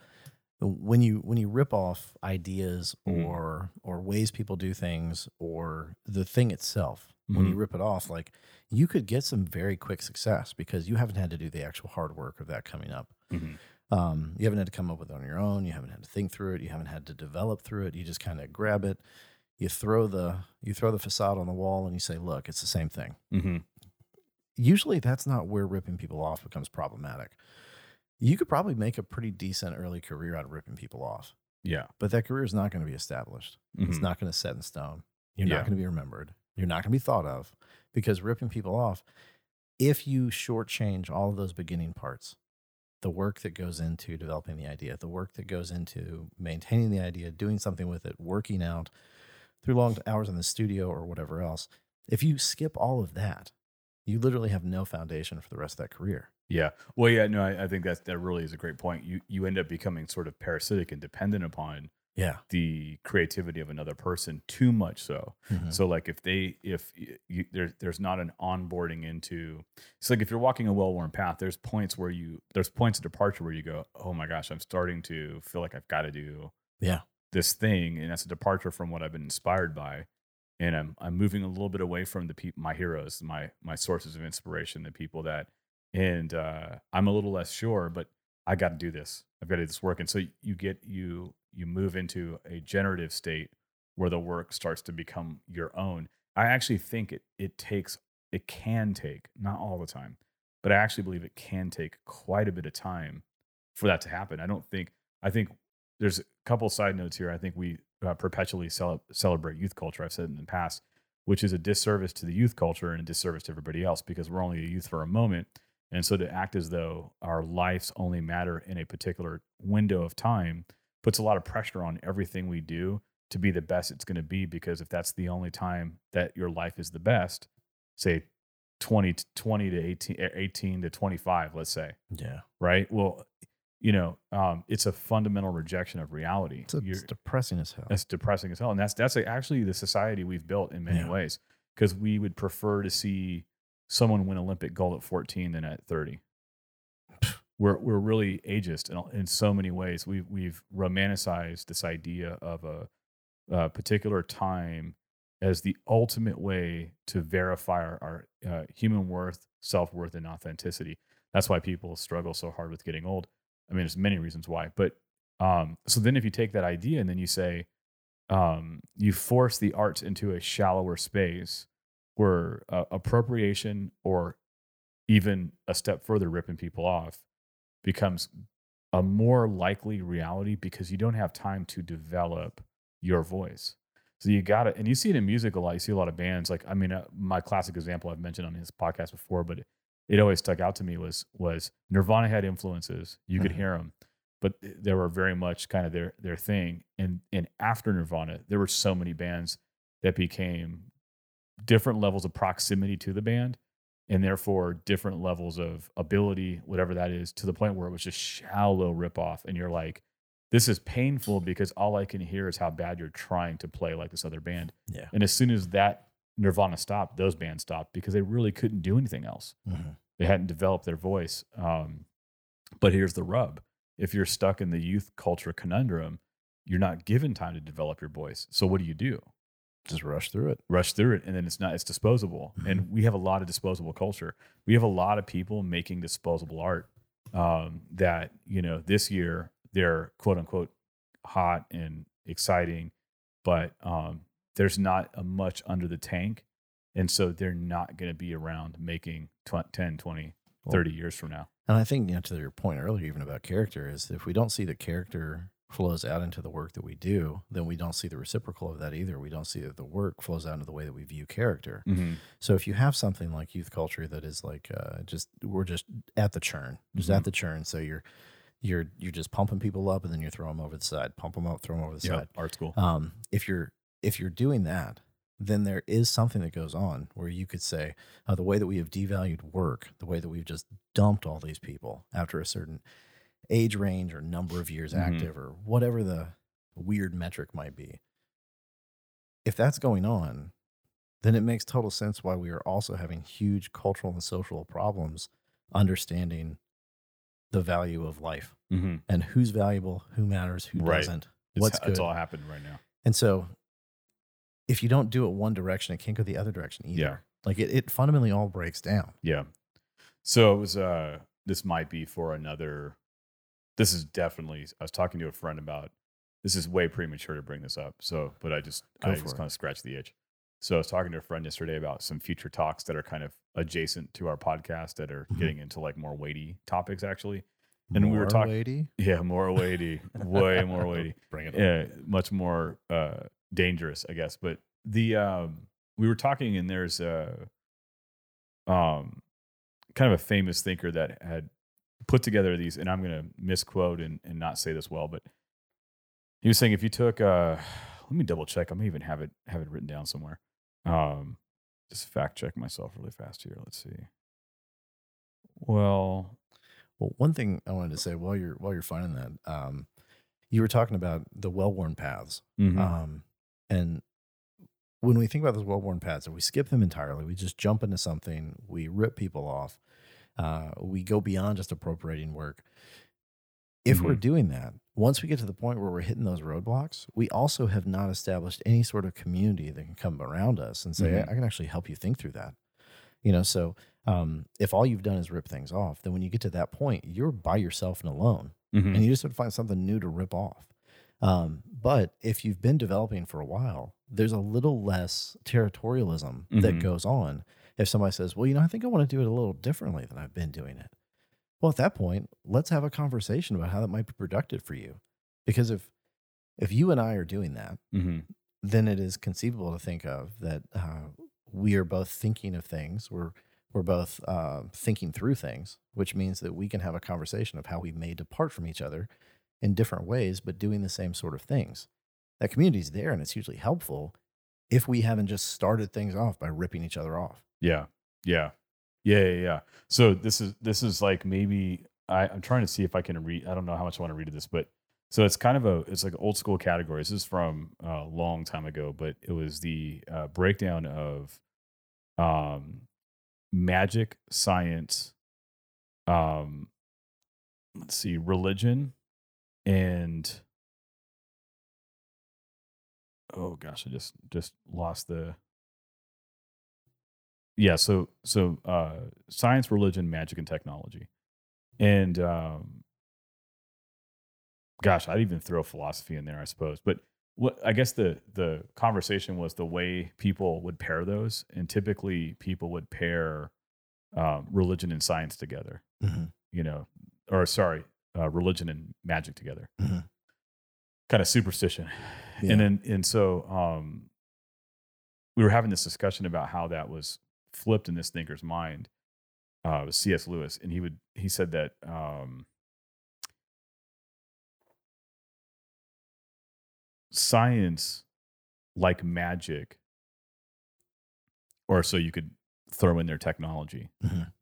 when you when you rip off ideas Mhm. or or ways people do things or the thing itself, when you Mhm. rip it off, like you could get some very quick success because you haven't had to do the actual hard work of that coming up. Mhm. Um, you haven't had to come up with it on your own. You haven't had to think through it. You haven't had to develop through it. You just kind of grab it. You throw the you throw the facade on the wall and you say, "Look, it's the same thing." Mhm. Usually, that's not where ripping people off becomes problematic. You could probably make a pretty decent early career out of ripping people off, yeah, but that career is not going to be established. It's Mhm. not going to set in stone. You're Yeah. not going to be remembered. You're not going to be thought of because ripping people off, if you shortchange all of those beginning parts, the work that goes into developing the idea, the work that goes into maintaining the idea, doing something with it, working out through long hours in the studio or whatever else, if you skip all of that, you literally have no foundation for the rest of that career. yeah. Well, yeah, no, I, I think that that really is a great point. You you end up becoming sort of parasitic and dependent upon Yeah. the creativity of another person too much so. Mhm. So like if they if you, there there's not an onboarding into it's like if you're walking a well-worn path, there's points where you there's points of departure where you go, oh my gosh, I'm starting to feel like I've got to do Yeah. This thing, and that's a departure from what I've been inspired by, and I'm I'm moving a little bit away from the people my heroes, my my sources of inspiration, the people that, and uh, I'm a little less sure, but I got to do this. I've got to do this work, and so you get you you move into a generative state where the work starts to become your own. I actually think it it takes it can take not all the time, but I actually believe it can take quite a bit of time for that to happen. I don't think. I think there's a couple side notes here. I think we uh, perpetually cel- celebrate youth culture. I've said in the past, which is a disservice to the youth culture and a disservice to everybody else because we're only a youth for a moment. And so to act as though our lives only matter in a particular window of time puts a lot of pressure on everything we do to be the best it's going to be. Because if that's the only time that your life is the best, say 20 to 20 to 18, 18 to 25, let's say, Yeah. right? Well, you know, um, it's a fundamental rejection of reality. It's, it's depressing as hell. that's depressing as hell, and that's that's actually the society we've built in many Yeah. ways because we would prefer to see someone win Olympic gold at 14 than at 30. We're we're really ageist in, in so many ways. We've we've romanticized this idea of a, a particular time as the ultimate way to verify our, our uh, human worth, self worth, and authenticity. That's why people struggle so hard with getting old. I mean, there's many reasons why, but um, so then if you take that idea and then you say, um, you force the arts into a shallower space where uh, appropriation or even a step further ripping people off becomes a more likely reality because you don't have time to develop your voice. So you got to, and you see it in music a lot. You see a lot of bands like, I mean, uh, my classic example I've mentioned on his podcast before, but it, always stuck out to me was was Nirvana had influences. You could Mhm. hear them, but they were very much kind of their their thing. And and after Nirvana, there were so many bands that became different levels of proximity to the band, and therefore different levels of ability, whatever that is, to the point where it was just shallow ripoff. And you're like, this is painful because all I can hear is how bad you're trying to play like this other band. Yeah. And as soon as that Nirvana stopped, those bands stopped because they really couldn't do anything else Mhm. They hadn't developed their voice. Um, but here's the rub: if you're stuck in the youth culture conundrum, you're not given time to develop your voice. So what do you do? Just rush through it. Rush through it, and then it's not it's disposable. And we have a lot of disposable culture. We have a lot of people making disposable art um, that you know this year they're quote unquote hot and exciting, but um, there's not a much under the tank. And so they're not going to be around making tw- 10, 20, Well, 30 years from now. And I think, you know, to your point earlier, even about character, is if we don't see the character flows out into the work that we do, then we don't see the reciprocal of that either. We don't see that the work flows out into the way that we view character. Mm-hmm. So if you have something like youth culture that is like uh, just we're just at the churn, just at Mhm. the churn. So you're you're you're just pumping people up and then you throw them over the side, pump them up, throw them over the Yeah, side. art school. Um, if you're if you're doing that, then there is something that goes on where you could say uh, the way that we have devalued work, the way that we've just dumped all these people after a certain age range or number of years Mhm. active or whatever the weird metric might be. If that's going on, then it makes total sense why we are also having huge cultural and social problems understanding the value of life mm-hmm. and who's valuable, who matters, who Right. doesn't, It's, what's it's good. all happening right now. And so if you don't do it one direction, it can't go the other direction either. Yeah. Like it, it fundamentally all breaks down. Yeah. So it was, uh, this might be for another, this is definitely, I was talking to a friend about, this is way premature to bring this up. So, but I just, Go I just it. kind of scratched the itch. So I was talking to a friend yesterday about some future talks that are kind of adjacent to our podcast that are Mhm. getting into like more weighty topics actually. And we were talking, weighty? Yeah, more weighty, way more weighty. Bring it up. yeah, much more uh, dangerous, I guess. But the um, we were talking, and there's a um, kind of a famous thinker that had put together these, and I'm going to misquote and, and not say this well, but he was saying if you took, uh, let me double check. I may even have it have it written down somewhere. Um, just fact check myself really fast here. Let's see. Well, Well, one thing I wanted to say while you're while you're finding that, um, you were talking about the well-worn paths. mhm. Um, and when we think about those well-worn paths, if we skip them entirely, we just jump into something, we rip people off, uh, we go beyond just appropriating work. If we're Mhm. doing that, once we get to the point where we're hitting those roadblocks, we also have not established any sort of community that can come around us and say, Mhm. I can actually help you think through that. You know, so um, if all you've done is rip things off, then when you get to that point, you're by yourself and alone Mhm. and you just have to find something new to rip off. Um, but if you've been developing for a while, there's a little less territorialism that Mhm. goes on, if somebody says, "Well, you know, I think I want to do it a little differently than I've been doing it," well, at that point, let's have a conversation about how that might be productive for you. Because if if you and I are doing that, Mm-hmm. then it is conceivable to think of that uh, we are both thinking of things. We're we're both uh, thinking through things, which means that we can have a conversation of how we may depart from each other in different ways, but doing the same sort of things. That community is there, and it's hugely helpful if we haven't just started things off by ripping each other off. Yeah. Yeah. Yeah. Yeah. Yeah. So this is this is like maybe I, I'm trying to see if I can read. I don't know how much I want to read of this, but so it's kind of a it's like old school category. This is from a long time ago, but it was the uh, breakdown of um magic, science, um let's see, religion, and oh gosh, I just just lost the yeah so so uh science religion magic and technology and um gosh i'd even throw philosophy in there i suppose but what i guess the the conversation was the way people would pair those and typically people would pair um, religion and science together you know or sorry uh, religion and magic together Mhm. kind of superstition Yeah. and then and so um we were having this discussion about how that was flipped in this thinker's mind uh was cs lewis and he would he said that um science like magic or so you could throw in their technology Mhm.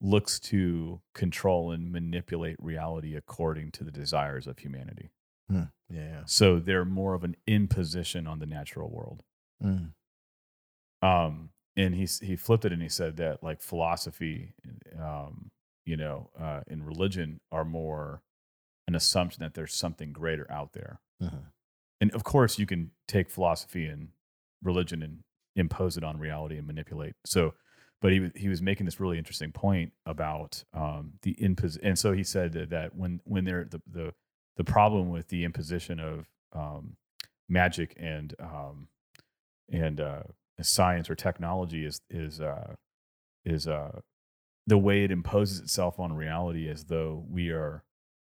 Looks to control and manipulate reality according to the desires of humanity Yeah, yeah. so they're more of an imposition on the natural world Mm. um and he he flipped it and he said that like philosophy um you know uh in religion are more an assumption that there's something greater out there Mhm. and of course you can take philosophy and religion and impose it on reality and manipulate so but he was he was making this really interesting point about um the imposition. and so he said that, that when when they're the the the problem with the imposition of um magic and um and uh science or technology is is uh is uh the way it imposes itself on reality as though we are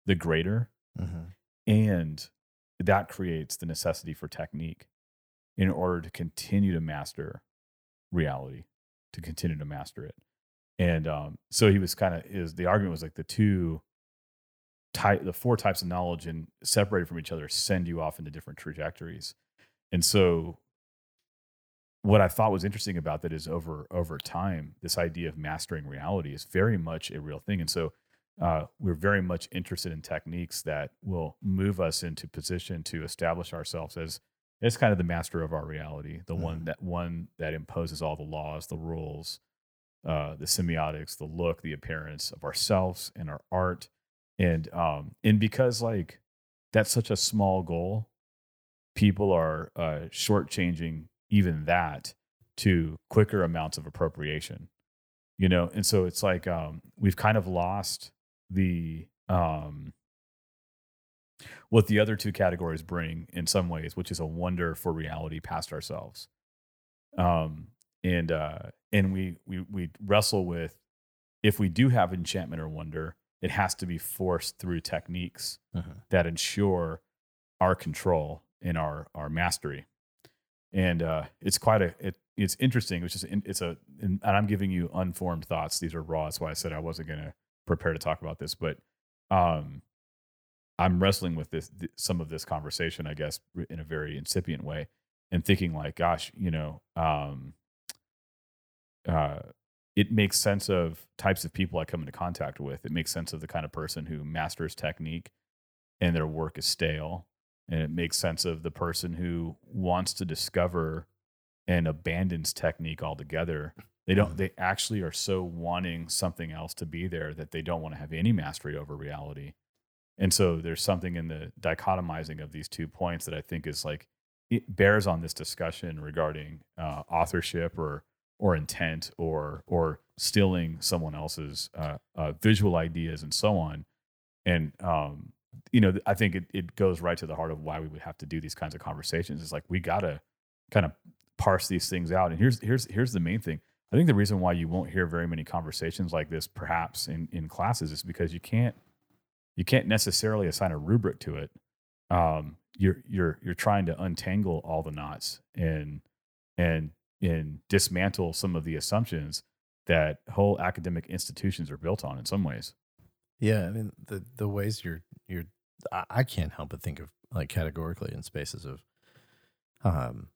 the greater Mhm. and that creates the necessity for technique in order to continue to master reality to continue to master it. And um, so he was kind of is the argument was like the two type the four types of knowledge and separated from each other send you off into different trajectories. And so what i thought was interesting about that is over over time this idea of mastering reality is very much a real thing. And so uh, we're very much interested in techniques that will move us into position to establish ourselves as as kind of the master of our reality, the one Mhm. that one that imposes all the laws, the rules, uh, the semiotics, the look, the appearance of ourselves and our art, and um, and because like that's such a small goal, people are uh, shortchanging even that to quicker amounts of appropriation, you know, and so it's like um, we've kind of lost the um what the other two categories bring in some ways which is a wonder for reality past ourselves. Um and uh and we we we wrestle with if we do have enchantment or wonder it has to be forced through techniques Mhm. that ensure our control and our our mastery. And uh it's quite a it, it's interesting It's just it's a and i'm giving you unformed thoughts. These are raw that's why i said i wasn't going to prepare to talk about this but um i'm wrestling with this th- some of this conversation i guess in a very incipient way and thinking like gosh you know um uh it makes sense of types of people i come into contact with. It makes sense of the kind of person who masters technique and their work is stale. And it makes sense of the person who wants to discover and abandons technique altogether. They don't Mhm. they actually are so wanting something else to be there that they don't want to have any mastery over reality and so there's something in the dichotomizing of these two points that i think is like it bears on this discussion regarding uh, authorship or or intent or or stealing someone else's uh, uh, visual ideas and so on. And um you know i think it, it goes right to the heart of why we would have to do these kinds of conversations. It's like we gotta kind of parse these things out. And here's here's here's the main thing. I think the reason why you won't hear very many conversations like this, perhaps in in classes, is because you can't you can't necessarily assign a rubric to it. Um, you're you're you're trying to untangle all the knots and and and dismantle some of the assumptions that whole academic institutions are built on in some ways. Yeah, I mean the the ways you're you're I, can't help but think of like categorically in spaces of um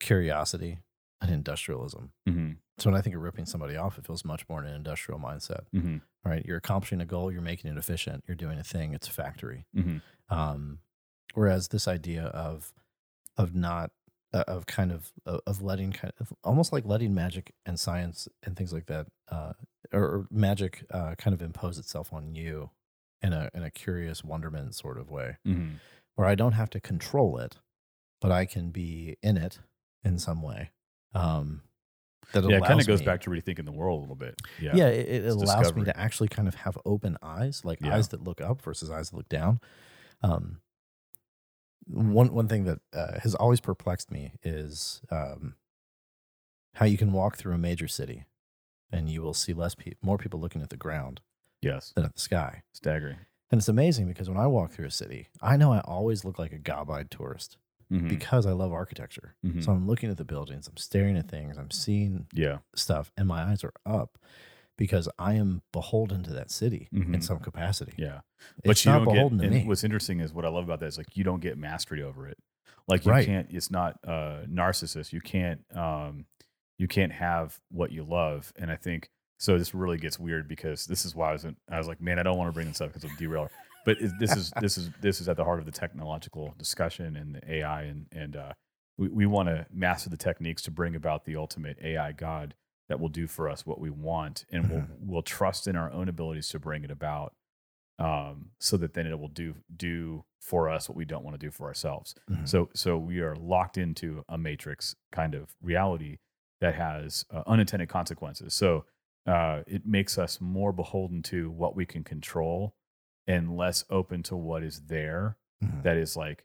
curiosity and industrialism. Mm-hmm. So when I think of ripping somebody off, it feels much more in an industrial mindset. Mm-hmm. Right? You're accomplishing a goal, you're making it efficient, you're doing a thing, it's a factory. Mm-hmm. Um, whereas this idea of of not uh, of kind of of of letting kind of almost like letting magic and science and things like that uh, or, or magic uh, kind of impose itself on you in a in a curious wonderment sort of way Mm-hmm. where I don't have to control it, but I can be in it in some way. Um, that Yeah, it kind of goes me- back to rethinking the world a little bit. Yeah. yeah, it, it allows discovery. me to actually kind of have open eyes, like Yeah. eyes that look up versus eyes that look down. Um, one one thing that uh, has always perplexed me is um, how you can walk through a major city and you will see less people, more people looking at the ground Yes. than at the sky. Staggering. And it's amazing because when I walk through a city, I know I always look like a gob-eyed tourist Mhm. because I love architecture. Mhm. So I'm looking at the buildings, I'm staring at things, I'm seeing yeah. stuff, and my eyes are up because I am beholden to that city in Mhm. some capacity. Yeah. It's you not don't beholden get, to me. What's interesting is what I love about that is like you don't get mastery over it. Like you Right. can't. It's not uh, narcissist. You can't. Um, you can't have what you love. And I think so. This really gets weird because this is why I was. In, I was like, man, I don't want to bring this up because of derailer. But it, this is this is this is at the heart of the technological discussion and the AI and and uh, we we want to master the techniques to bring about the ultimate AI God that will do for us what we want and we'll we'll trust in our own abilities to bring it about um, so that then it will do do for us what we don't want to do for ourselves. Mhm. So so we are locked into a matrix kind of reality that has uh, unintended consequences. So uh, it makes us more beholden to what we can control and less open to what is there. Mhm. That is like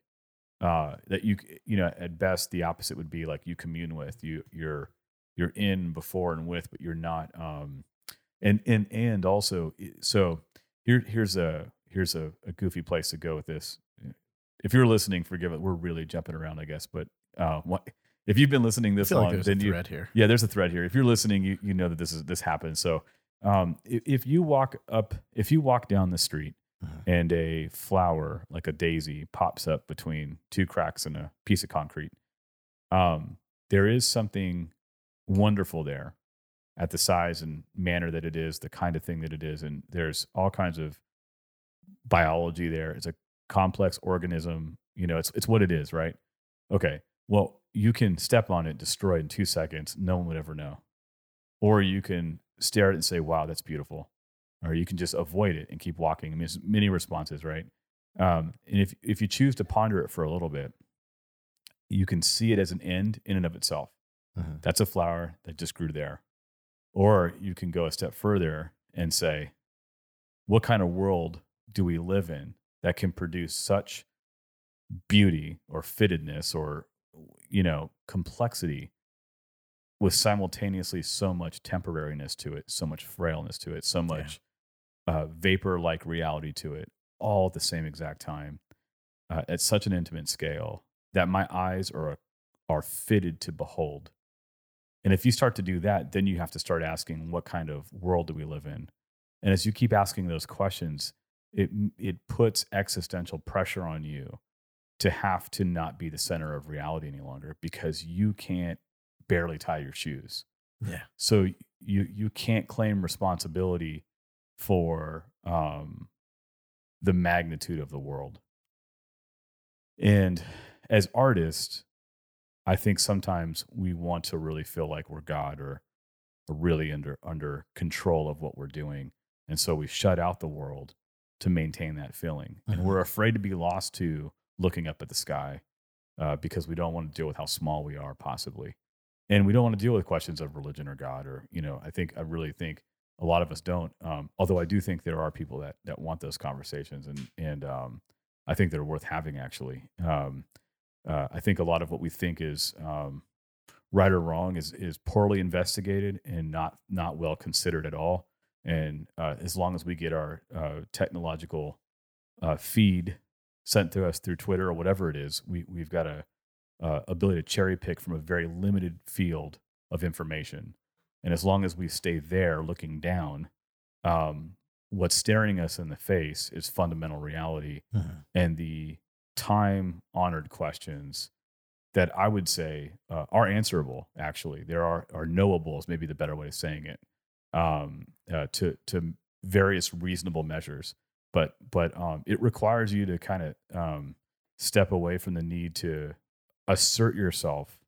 uh, that you you know at best the opposite would be like you commune with you you're you're in before and with but you're not um and and and also so here here's a here's a, a goofy place to go with this if you're listening forgive it we're really jumping around i guess but uh what if you've been listening this long like there's a then you here. yeah there's a thread here if you're listening you you know that this is this happens so um if, if you walk up if you walk down the street Mhm. and a flower like a daisy pops up between two cracks in a piece of concrete. Um there is something wonderful there at the size and manner that it is the kind of thing that it is and there's all kinds of biology there. It's a complex organism you know it's it's what it is right? Okay well you can step on it destroy it in 2 seconds no one would ever know. Or you can stare at it and say wow that's beautiful or you can just avoid it and keep walking i mean many responses right? Um, and if if you choose to ponder it for a little bit you can see it as an end in and of itself. Mhm. that's a flower that just grew there. Or you can go a step further and say what kind of world do we live in that can produce such beauty or fittedness or you know complexity with simultaneously so much temporariness to it so much frailness to it so much uh, vapor like reality to it all at the same exact time uh, at such an intimate scale that my eyes are are fitted to behold. And if you start to do that then you have to start asking what kind of world do we live in? And as you keep asking those questions it it puts existential pressure on you to have to not be the center of reality any longer because you can't barely tie your shoes. Yeah. so you you can't claim responsibility for um, the magnitude of the world. And as artists, I think sometimes we want to really feel like we're God or, or really under under control of what we're doing, and so we shut out the world to maintain that feeling, and Mhm. we're afraid to be lost to looking up at the sky uh, because we don't want to deal with how small we are, possibly and we don't want to deal with questions of religion or God or you know I think I really think a lot of us don't. Um, although I do think there are people that that want those conversations and and um, I think they're worth having actually. Um, uh, I think a lot of what we think is um, right or wrong is is poorly investigated and not not well considered at all. And uh, as long as we get our uh, technological uh, feed sent to us through Twitter or whatever it is, we we've got a uh, ability to cherry pick from a very limited field of information. And as long as we stay there looking down, um, what's staring us in the face is fundamental reality Mhm. and the time honored questions that I would say uh, are answerable. Actually, there are are knowable is maybe the better way of saying it um, uh, to to various reasonable measures. But but um, it requires you to kind of um, step away from the need to assert yourself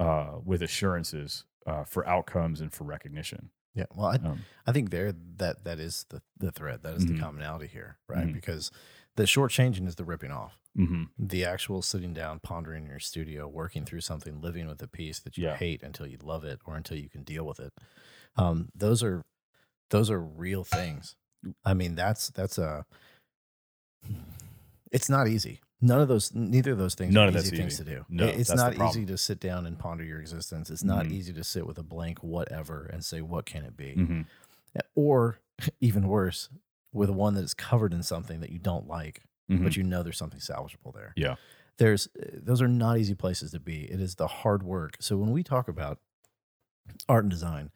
uh, with assurances uh, for outcomes and for recognition. Yeah. Well, I, Um, I think there that that is the the thread. That is Mhm. the commonality here, right? Mhm. Because the shortchanging is the ripping off. hmm The actual sitting down, pondering in your studio, working through something, living with a piece that you Yeah. hate until you love it or until you can deal with it. Um, those are those are real things. I mean, that's that's a. It's not easy. None of those, neither of those things None are of easy that's things easy. to do. No, it's not easy to sit down and ponder your existence. It's not Mhm. easy to sit with a blank whatever and say, "What can it be?" hmm or even worse, with one that is covered in something that you don't like, but you know there's something salvageable there. Mm-hmm. Yeah. There's those are not easy places to be. It is the hard work. So when we talk about art and design,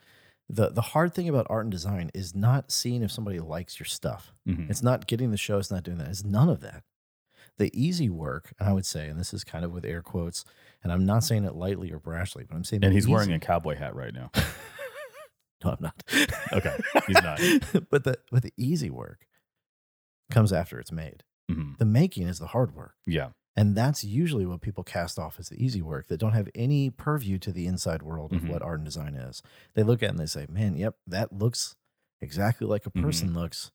the the hard thing about art and design is not seeing if somebody likes your stuff. hmm It's not getting the show, it's not doing that. It's none of that. The easy work, and I would say, and this is kind of with air quotes, and I'm not saying it lightly or brashly, but I'm saying and he's wearing a cowboy hat right now. No, I'm not. Okay, he's not. but the but the easy work comes after it's made. hmm The making is the hard work. Yeah. And that's usually what people cast off as the easy work that don't have any purview to the inside world of Mhm. what art and design is. They look at it and they say, Man, yep, that looks exactly like a Mhm. person looks.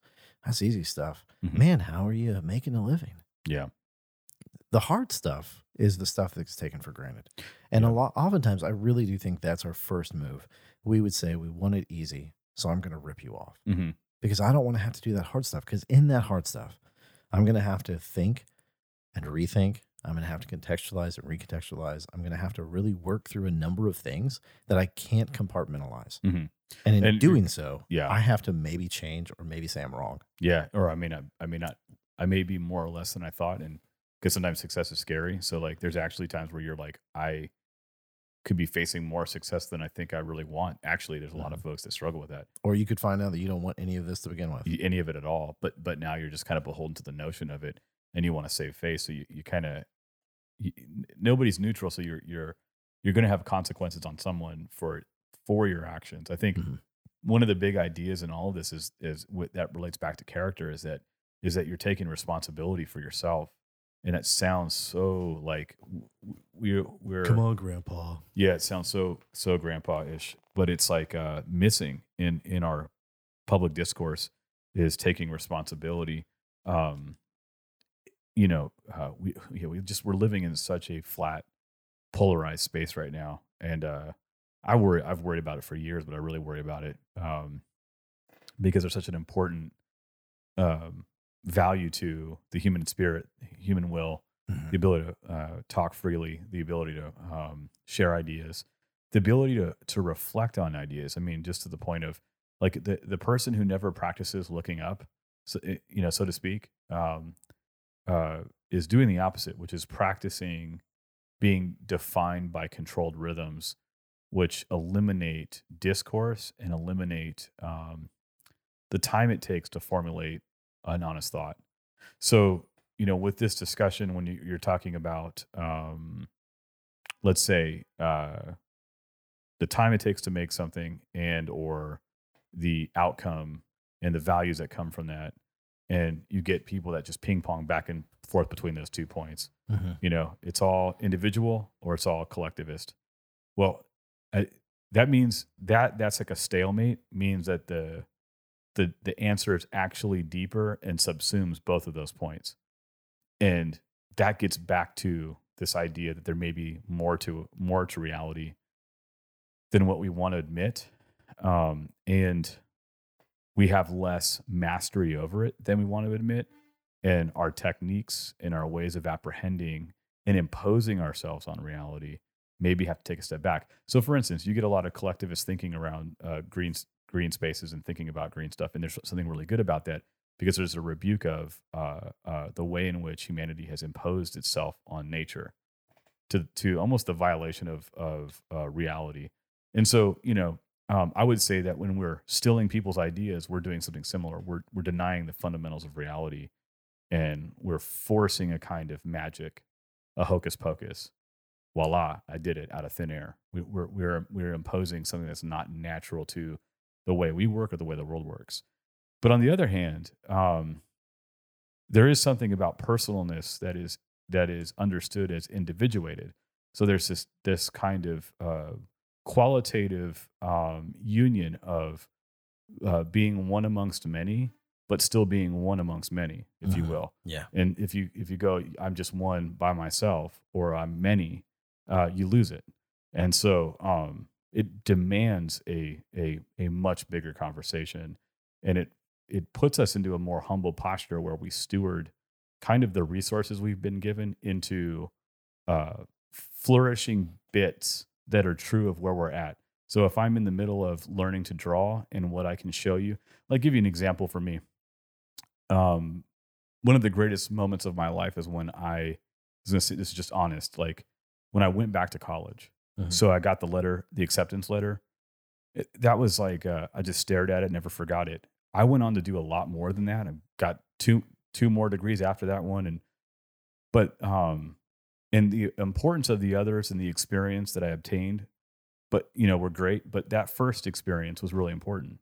That's easy stuff. Mhm. Man, how are you making a living? Yeah. the hard stuff is the stuff that's taken for granted. And a lot oftentimes I really do think that's our first move. We would say we want it easy, so I'm going to rip you off hmm because I don't want to have to do that hard stuff because in that hard stuff, I'm going to have to think and rethink. I'm going to have to contextualize and recontextualize. I'm going to have to really work through a number of things that I can't compartmentalize. hmm And in And- doing so, yeah. I have to maybe change or maybe say I'm wrong. Yeah. Or I may not, I may not, I may be more or less than I thought. And because sometimes success is scary. So like there's actually times where you're like, I could be facing more success than I think I really want. Actually, there's a lot of folks that struggle with that. Or you could find out that you don't want any of this to begin with. any of it at all. But but now you're just kind of beholden to the notion of it, and you want to save face. So you, you kind of nobody's neutral. So you're you're you're going to have consequences on someone for for your actions. I think Mhm. one of the big ideas in all of this is is what that relates back to character is that is that you're taking responsibility for yourself. And it sounds so like we're we're on, Grandpa. yeah, it sounds so so grandpa-ish, but it's like uh, missing in in our public discourse is taking responsibility. Um, you know, uh, we you know, we just we're living in such a flat, polarized space right now, and uh, I worry. I've worried about it for years, but I really worry about it um, because there's such an important um, value to the human spirit, human will, Mhm. the ability to uh, talk freely, the ability to um, share ideas, the ability to to reflect on ideas. I mean, just to the point of like the the person who never practices looking up, so, eh, you know, so to speak, um, uh, is doing the opposite, which is practicing being defined by controlled rhythms, which eliminate discourse and eliminate um, the time it takes to formulate an honest thought. So, you know, with this discussion, when you, you're talking about, um, let's say, uh, the time it takes to make something and or the outcome and the values that come from that, and you get people that just ping pong back and forth between those two points. Mhm. You know, it's all individual or it's all collectivist. Well, I, that means that that's like a stalemate. Means that the the the answer is actually deeper and subsumes both of those points, and that gets back to this idea that there may be more to more to reality than what we want to admit, um, and we have less mastery over it than we want to admit, and our techniques and our ways of apprehending and imposing ourselves on reality maybe have to take a step back. So, for instance, you get a lot of collectivist thinking around uh, green green spaces and thinking about green stuff, and there's something really good about that because there's a rebuke of uh, uh, the way in which humanity has imposed itself on nature to to almost the violation of of uh, reality. And so, you know, um, I would say that when we're stealing people's ideas, we're doing something similar. We're we're denying the fundamentals of reality, and we're forcing a kind of magic, a hocus pocus voila, I did it out of thin air. We, we're, we're, we're imposing something that's not natural to the way we work or the way the world works. But on the other hand, um, there is something about personalness that is that is understood as individuated. So there's this this kind of uh, qualitative um, union of uh, being one amongst many, but still being one amongst many, if you Mhm. will. Yeah. And if you if you go, I'm just one by myself, or I'm many, uh, you lose it. And so um, it demands a a a much bigger conversation, and it it puts us into a more humble posture where we steward kind of the resources we've been given into uh, flourishing bits that are true of where we're at. So if I'm in the middle of learning to draw and what I can show you, like give you an example for me. Um, one of the greatest moments of my life is when I was gonna say this is just honest, like when I went back to college. Mhm. So I got the letter, the acceptance letter. It, that was like uh, I just stared at it, never forgot it. I went on to do a lot more than that. I got two two more degrees after that one, and but um, and the importance of the others and the experience that I obtained, but you know, were great. But that first experience was really important,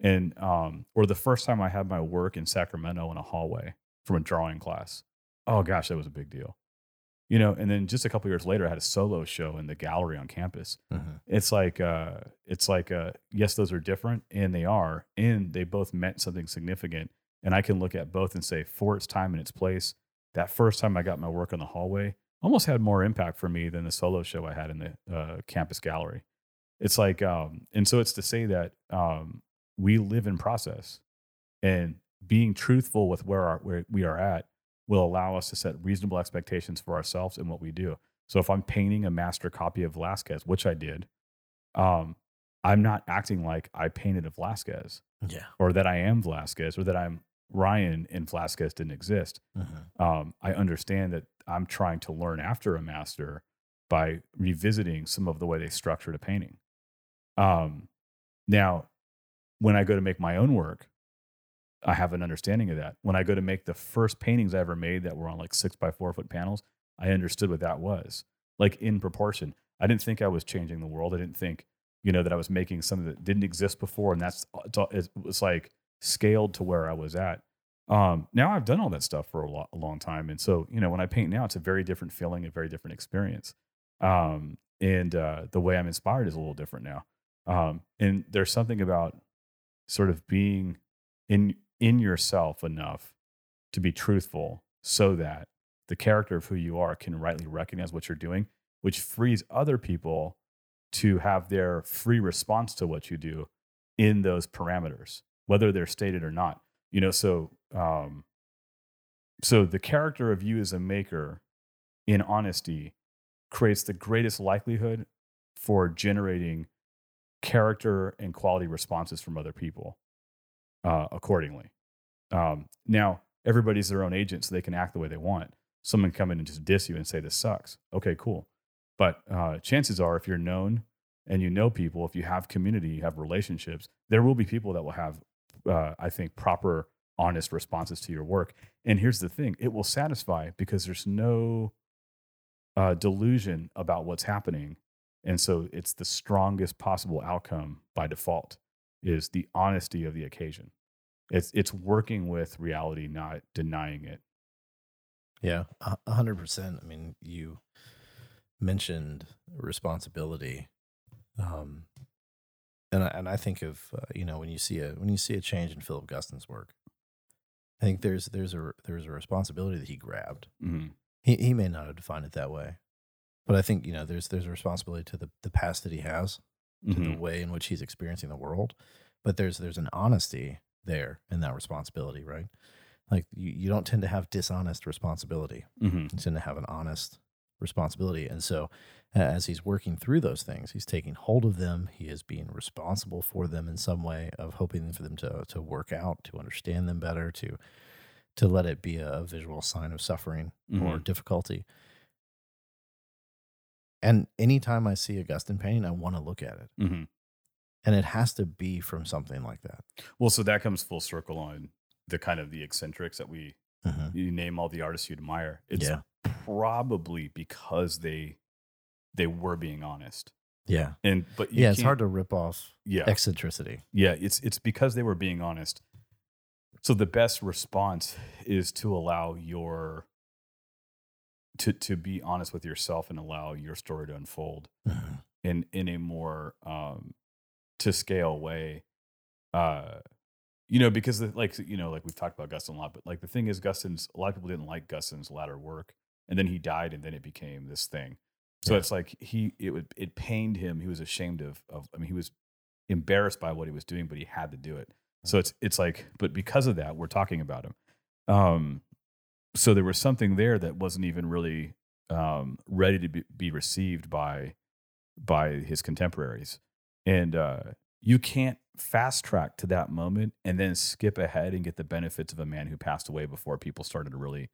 and um, or the first time I had my work in Sacramento in a hallway from a drawing class. Oh gosh, that was a big deal. You know, and then just a couple years later, I had a solo show in the gallery on campus Mhm. it's like uh it's like uh yes those are different and they are and they both meant something significant and i can look at both and say for its time and its place that first time i got my work in the hallway almost had more impact for me than the solo show i had in the uh, campus gallery it's like um and so it's to say that um we live in process and being truthful with where, our, where we are at will allow us to set reasonable expectations for ourselves and what we do so if I'm painting a master copy of Velasquez, which I did, um, I'm not acting like I painted a Velasquez Yeah. or that I am Velasquez or that I'm Ryan and Velasquez didn't exist. Mhm. Um, I understand that I'm trying to learn after a master by revisiting some of the way they structured a painting. Um, now, when I go to make my own work, I have an understanding of that. When I go to make the first paintings I ever made that were on like six by four foot panels, I understood what that was, like in proportion. I didn't think I was changing the world. I didn't think, you know, that I was making something that didn't exist before, and that's it was like scaled to where I was at. Um, now I've done all that stuff for a, lo- a long time, and so you know, when I paint now, it's a very different feeling, a very different experience, um, and uh, the way I'm inspired is a little different now. Um, and there's something about sort of being in in yourself enough to be truthful, so that the character of who you are can rightly recognize what you're doing, which frees other people to have their free response to what you do in those parameters, whether they're stated or not. You know, so um, so the character of you as a maker in honesty creates the greatest likelihood for generating character and quality responses from other people uh, accordingly. Um, now, everybody's their own agent, so they can act the way they want. Someone come in and just diss you and say this sucks. Okay, cool. But uh, chances are, if you're known and you know people, if you have community, you have relationships, there will be people that will have, uh, I think, proper, honest responses to your work. And here's the thing: it will satisfy because there's no uh, delusion about what's happening, and so it's the strongest possible outcome by default. Is the honesty of the occasion. It's it's working with reality, not denying it. Yeah, hundred percent. I mean, you mentioned responsibility, um, and I, and I think of uh, you know when you see a when you see a change in Philip Guston's work, I think there's there's a there's a responsibility that he grabbed. Mhm. He he may not have defined it that way, but I think you know there's there's a responsibility to the the past that he has, to the Mhm. way in which he's experiencing the world, but there's there's an honesty there in that responsibility, right? Like you, you don't tend to have dishonest responsibility Mhm. you tend to have an honest responsibility. And so, as he's working through those things, he's taking hold of them. He is being responsible for them in some way, of hoping for them to to work out, to understand them better, to to let it be a visual sign of suffering or Mhm. difficulty. And anytime I see a Guston painting, I want to look at it. Mhm. And it has to be from something like that. Well, so that comes full circle on the kind of the eccentrics that we Mhm. you name all the artists you admire. It's Yeah. probably because they they were being honest. Yeah. And but you Yeah. It's hard to rip off Yeah, eccentricity. yeah. It's it's because they were being honest. So the best response is to allow your to to be honest with yourself and allow your story to unfold Mhm. in in a more um to scale way uh you know because the, like you know like we've talked about Guston a lot but like the thing is Guston's a lot of people didn't like Guston's latter work and then he died and then it became this thing so Yeah. it's like he it would it pained him he was ashamed of of I mean he was embarrassed by what he was doing but he had to do it so it's it's like but because of that we're talking about him um so there was something there that wasn't even really um ready to be, be received by by his contemporaries and uh you can't fast track to that moment and then skip ahead and get the benefits of a man who passed away before people started to really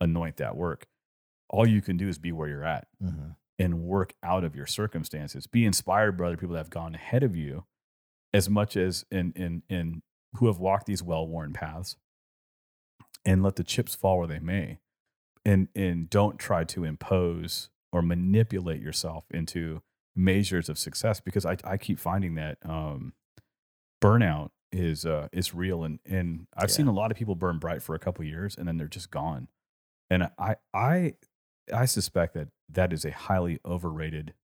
anoint that work all you can do is be where you're at Mhm. and work out of your circumstances. Be inspired by other people that have gone ahead of you as much as in in in who have walked these well-worn paths and let the chips fall where they may. And and don't try to impose or manipulate yourself into measures of success because I, I keep finding that um, burnout is uh, is real and and I've Yeah. seen a lot of people burn bright for a couple years and then they're just gone. And I I I suspect that that is a highly overrated.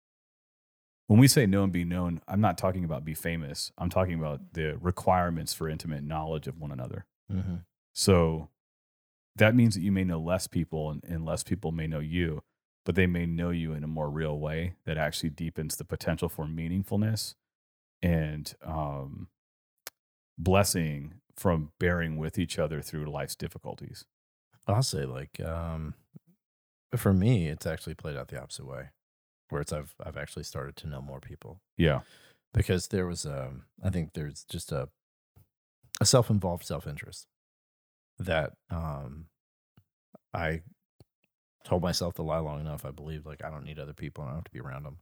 When we say know and be known, I'm not talking about be famous. I'm talking about the requirements for intimate knowledge of one another. Mhm. So that means that you may know less people and, and less people may know you, but they may know you in a more real way that actually deepens the potential for meaningfulness and um, blessing from bearing with each other through life's difficulties. I'll say like um for me it's actually played out the opposite way. Where it's I've I've actually started to know more people. Yeah. Because there was um I think there's just a a self-involved self-interest that um I told myself to lie long enough. I believed like I don't need other people. I don't have to be around them.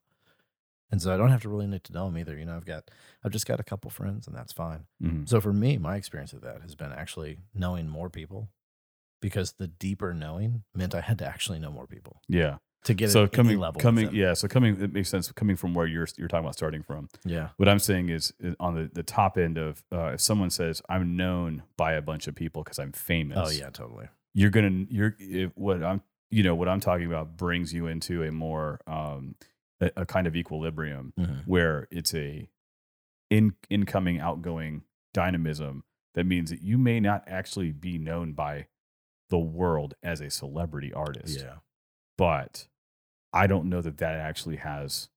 And so I don't have to really need to know them either. You know, I've got I've just got a couple friends and that's fine. Mhm. So for me, my experience of that has been actually knowing more people because the deeper knowing meant I had to actually know more people Yeah. To get so coming level. coming yeah so coming it makes sense coming from where you're you're talking about starting from yeah, what i'm saying is is on the, the top end of uh, if someone says i'm known by a bunch of people because i'm famous oh yeah, totally. you're gonna you're if, what i'm you know what i'm talking about brings you into a more um a, a kind of equilibrium Mhm. where it's a in incoming outgoing dynamism that means that you may not actually be known by the world as a celebrity artist Yeah, but I don't know that that actually has.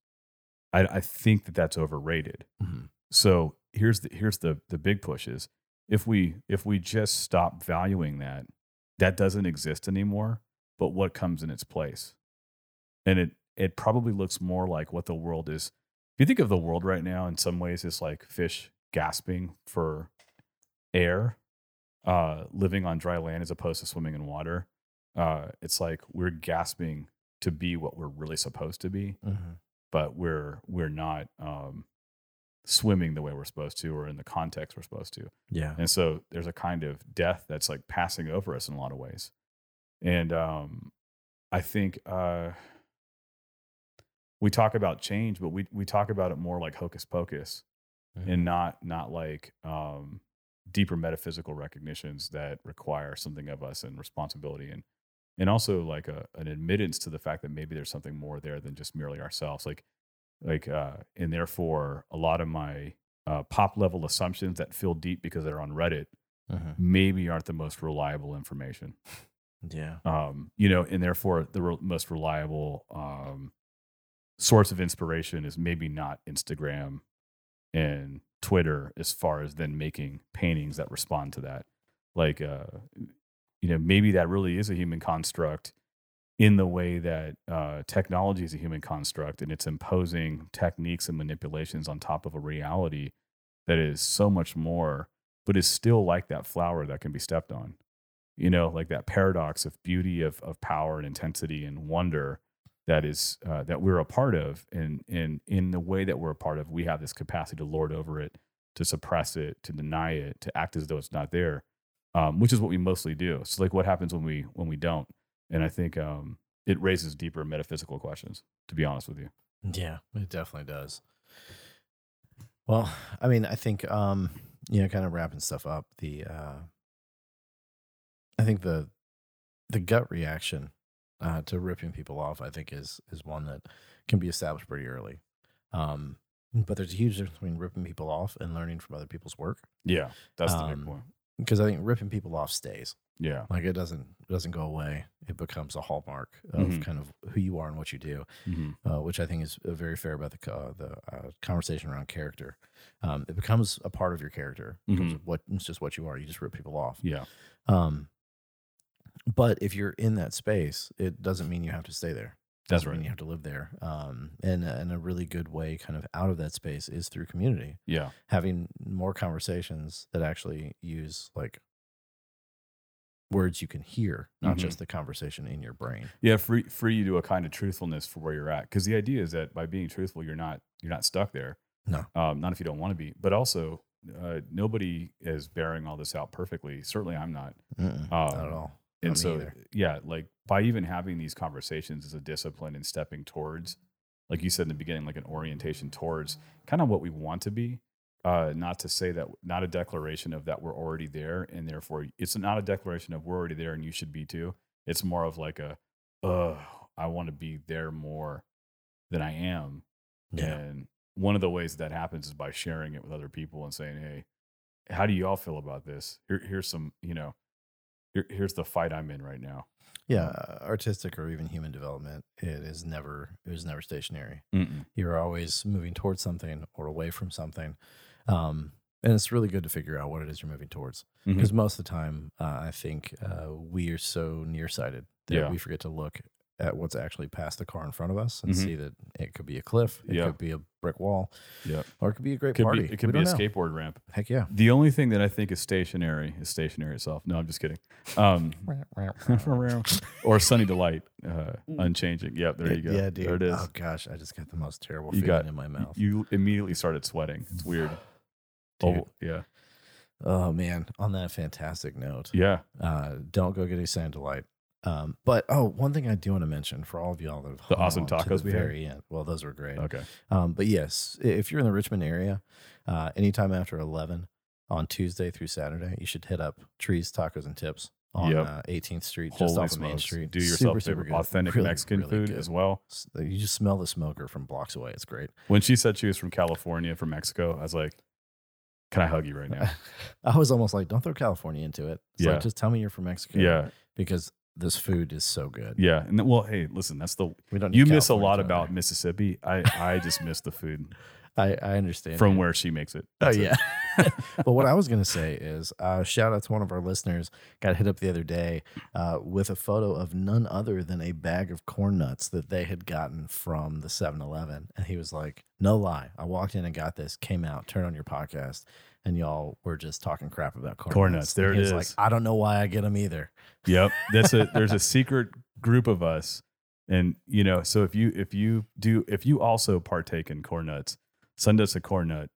I, I think that that's overrated. Mhm. So here's the here's the the big push is if we if we just stop valuing that, that doesn't exist anymore. But what comes in its place, and it it probably looks more like what the world is. If you think of the world right now, in some ways, it's like fish gasping for air, uh, living on dry land as opposed to swimming in water. Uh, it's like we're gasping to be what we're really supposed to be, Mhm. but we're we're not um, swimming the way we're supposed to or in the context we're supposed to. yeah, And so there's a kind of death that's like passing over us in a lot of ways. And um, I think uh, we talk about change, but we we talk about it more like hocus pocus Mhm. and not not like um, deeper metaphysical recognitions that require something of us and responsibility and and also like a, an admittance to the fact that maybe there's something more there than just merely ourselves like like uh and therefore a lot of my uh, pop level assumptions that feel deep because they're on reddit Mhm. maybe aren't the most reliable information yeah, um, you know, and therefore the re- most reliable um, source of inspiration is maybe not Instagram and Twitter as far as then making paintings that respond to that. Like, uh, you know, maybe that really is a human construct in the way that uh, technology is a human construct and it's imposing techniques and manipulations on top of a reality that is so much more, but is still like that flower that can be stepped on. You know, like that paradox of beauty, of, of power and intensity and wonder that is uh, that we're a part of, and and in the way that we're a part of, we have this capacity to lord over it, to suppress it, to deny it, to act as though it's not there, um, which is what we mostly do. So, like, what happens when we when we don't? And I think um, it raises deeper metaphysical questions. To be honest with you, Yeah, it definitely does. Well, I mean, I think um, you know, kind of wrapping stuff up, the uh I think the the gut reaction uh to ripping people off, I think is is one that can be established pretty early. Um but there's a huge difference between ripping people off and learning from other people's work. yeah, that's the Um, big point. Because I think ripping people off stays. Yeah, Like it doesn't it doesn't go away. It becomes a hallmark of Mhm. kind of who you are and what you do hmm uh, which I think is uh, very fair about the co- the uh, conversation around character. Um, it becomes a part of your character. It Mhm. what it's just what you are. You just rip people off. yeah, Um, but if you're in that space, it doesn't mean you have to stay there. That's right. you have to live there. Um, and and a really good way, kind of out of that space, is through community. Yeah, Having more conversations that actually use like words you can hear, not Mhm. just the conversation in your brain. yeah. Free free you to a kind of truthfulness for where you're at. Because the idea is that by being truthful, you're not you're not stuck there. No. um, not if you don't want to be. But also, uh, nobody is bearing all this out perfectly. Certainly, I'm not. Not Um, at all. And so either. yeah like by even having these conversations is a discipline and stepping towards like you said in the beginning like an orientation towards kind of what we want to be uh not to say that not a declaration of that we're already there and therefore it's not a declaration of we're already there and you should be too it's more of like a uh i want to be there more than i am Yeah. and one of the ways that happens is by sharing it with other people and saying hey how do you all feel about this Here, here's some you know here's the fight i'm in right now Yeah, artistic or even human development, it is never it was never stationary. Mm-mm. You're always moving towards something or away from something, um, and it's really good to figure out what it is you're moving towards. Because most of the time, uh, I think uh, we are so nearsighted that Yeah. we forget to look at what's actually past the car in front of us and Mhm. see that it could be a cliff, it Yeah. could be a brick wall, Yep. or it could be a great Could party. be, it could We be a know. skateboard ramp. Heck yeah. The only thing that I think is stationary is stationary itself. No, I'm just kidding. Um, or Sunny Delight, uh, unchanging. Yep, there you go. Yeah, dude. There it is. Oh gosh, I just got the most terrible You feeling got- in my mouth. You immediately started sweating. It's weird. Oh, yeah. Oh man, on that fantastic note, Yeah. uh, don't go get a Sand Delight. Um, but oh, one thing I do want to mention for all of y'all that have The awesome tacos the we had? very end. Well, those were great. Okay. Um, but yes, if you're in the Richmond area, uh, anytime after eleven on Tuesday through Saturday, you should hit up Trees Tacos and Tips on Yep. uh, 18th Street, just Holy off of Main. Street. Do yourself super favor. Authentic Really, Mexican really food good. as well. You just smell the smoker from blocks away. It's great. When she said she was from California, from Mexico, I was like, can I hug you right now? I was almost like, don't throw California into it. It's Yeah. like, just tell me you're from Mexico. yeah. Because this food is so good. Yeah. And then, well, hey, listen, that's the, We don't. you need miss a lot about there. Mississippi. I, I just miss the food I, I understand. from where she makes it. Oh That's it. yeah. but what I was gonna say is, uh, shout out to one of our listeners. Got hit up the other day uh, with a photo of none other than a bag of corn nuts that they had gotten from the 7-Eleven, and he was like, "No lie, I walked in and got this. Came out, Turn on your podcast." And y'all were just talking crap about corn, Corn nuts. nuts, there And it he's Like. I don't know why I get them either. Yep. That's a there's a secret group of us. And you know, so if you if you do if you also partake in corn nuts, send us a corn nut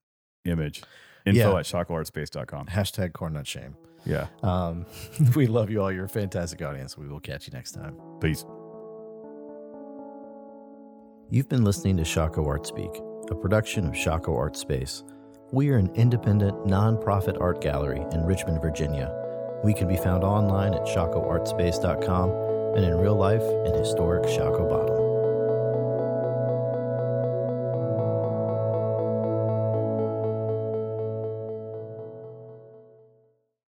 image. Info Yeah. at shockoeartspace.com. Hashtag corn nut shame. Yeah. Um, we love you all. You're a fantastic audience. We will catch you next time. Peace. You've been listening to Shockoe Art Speak, a production of Shockoe Art Space. We are an independent, nonprofit art gallery in Richmond, Virginia. We can be found online at shockoeartspace.com and in real life in historic Shockoe Bottom.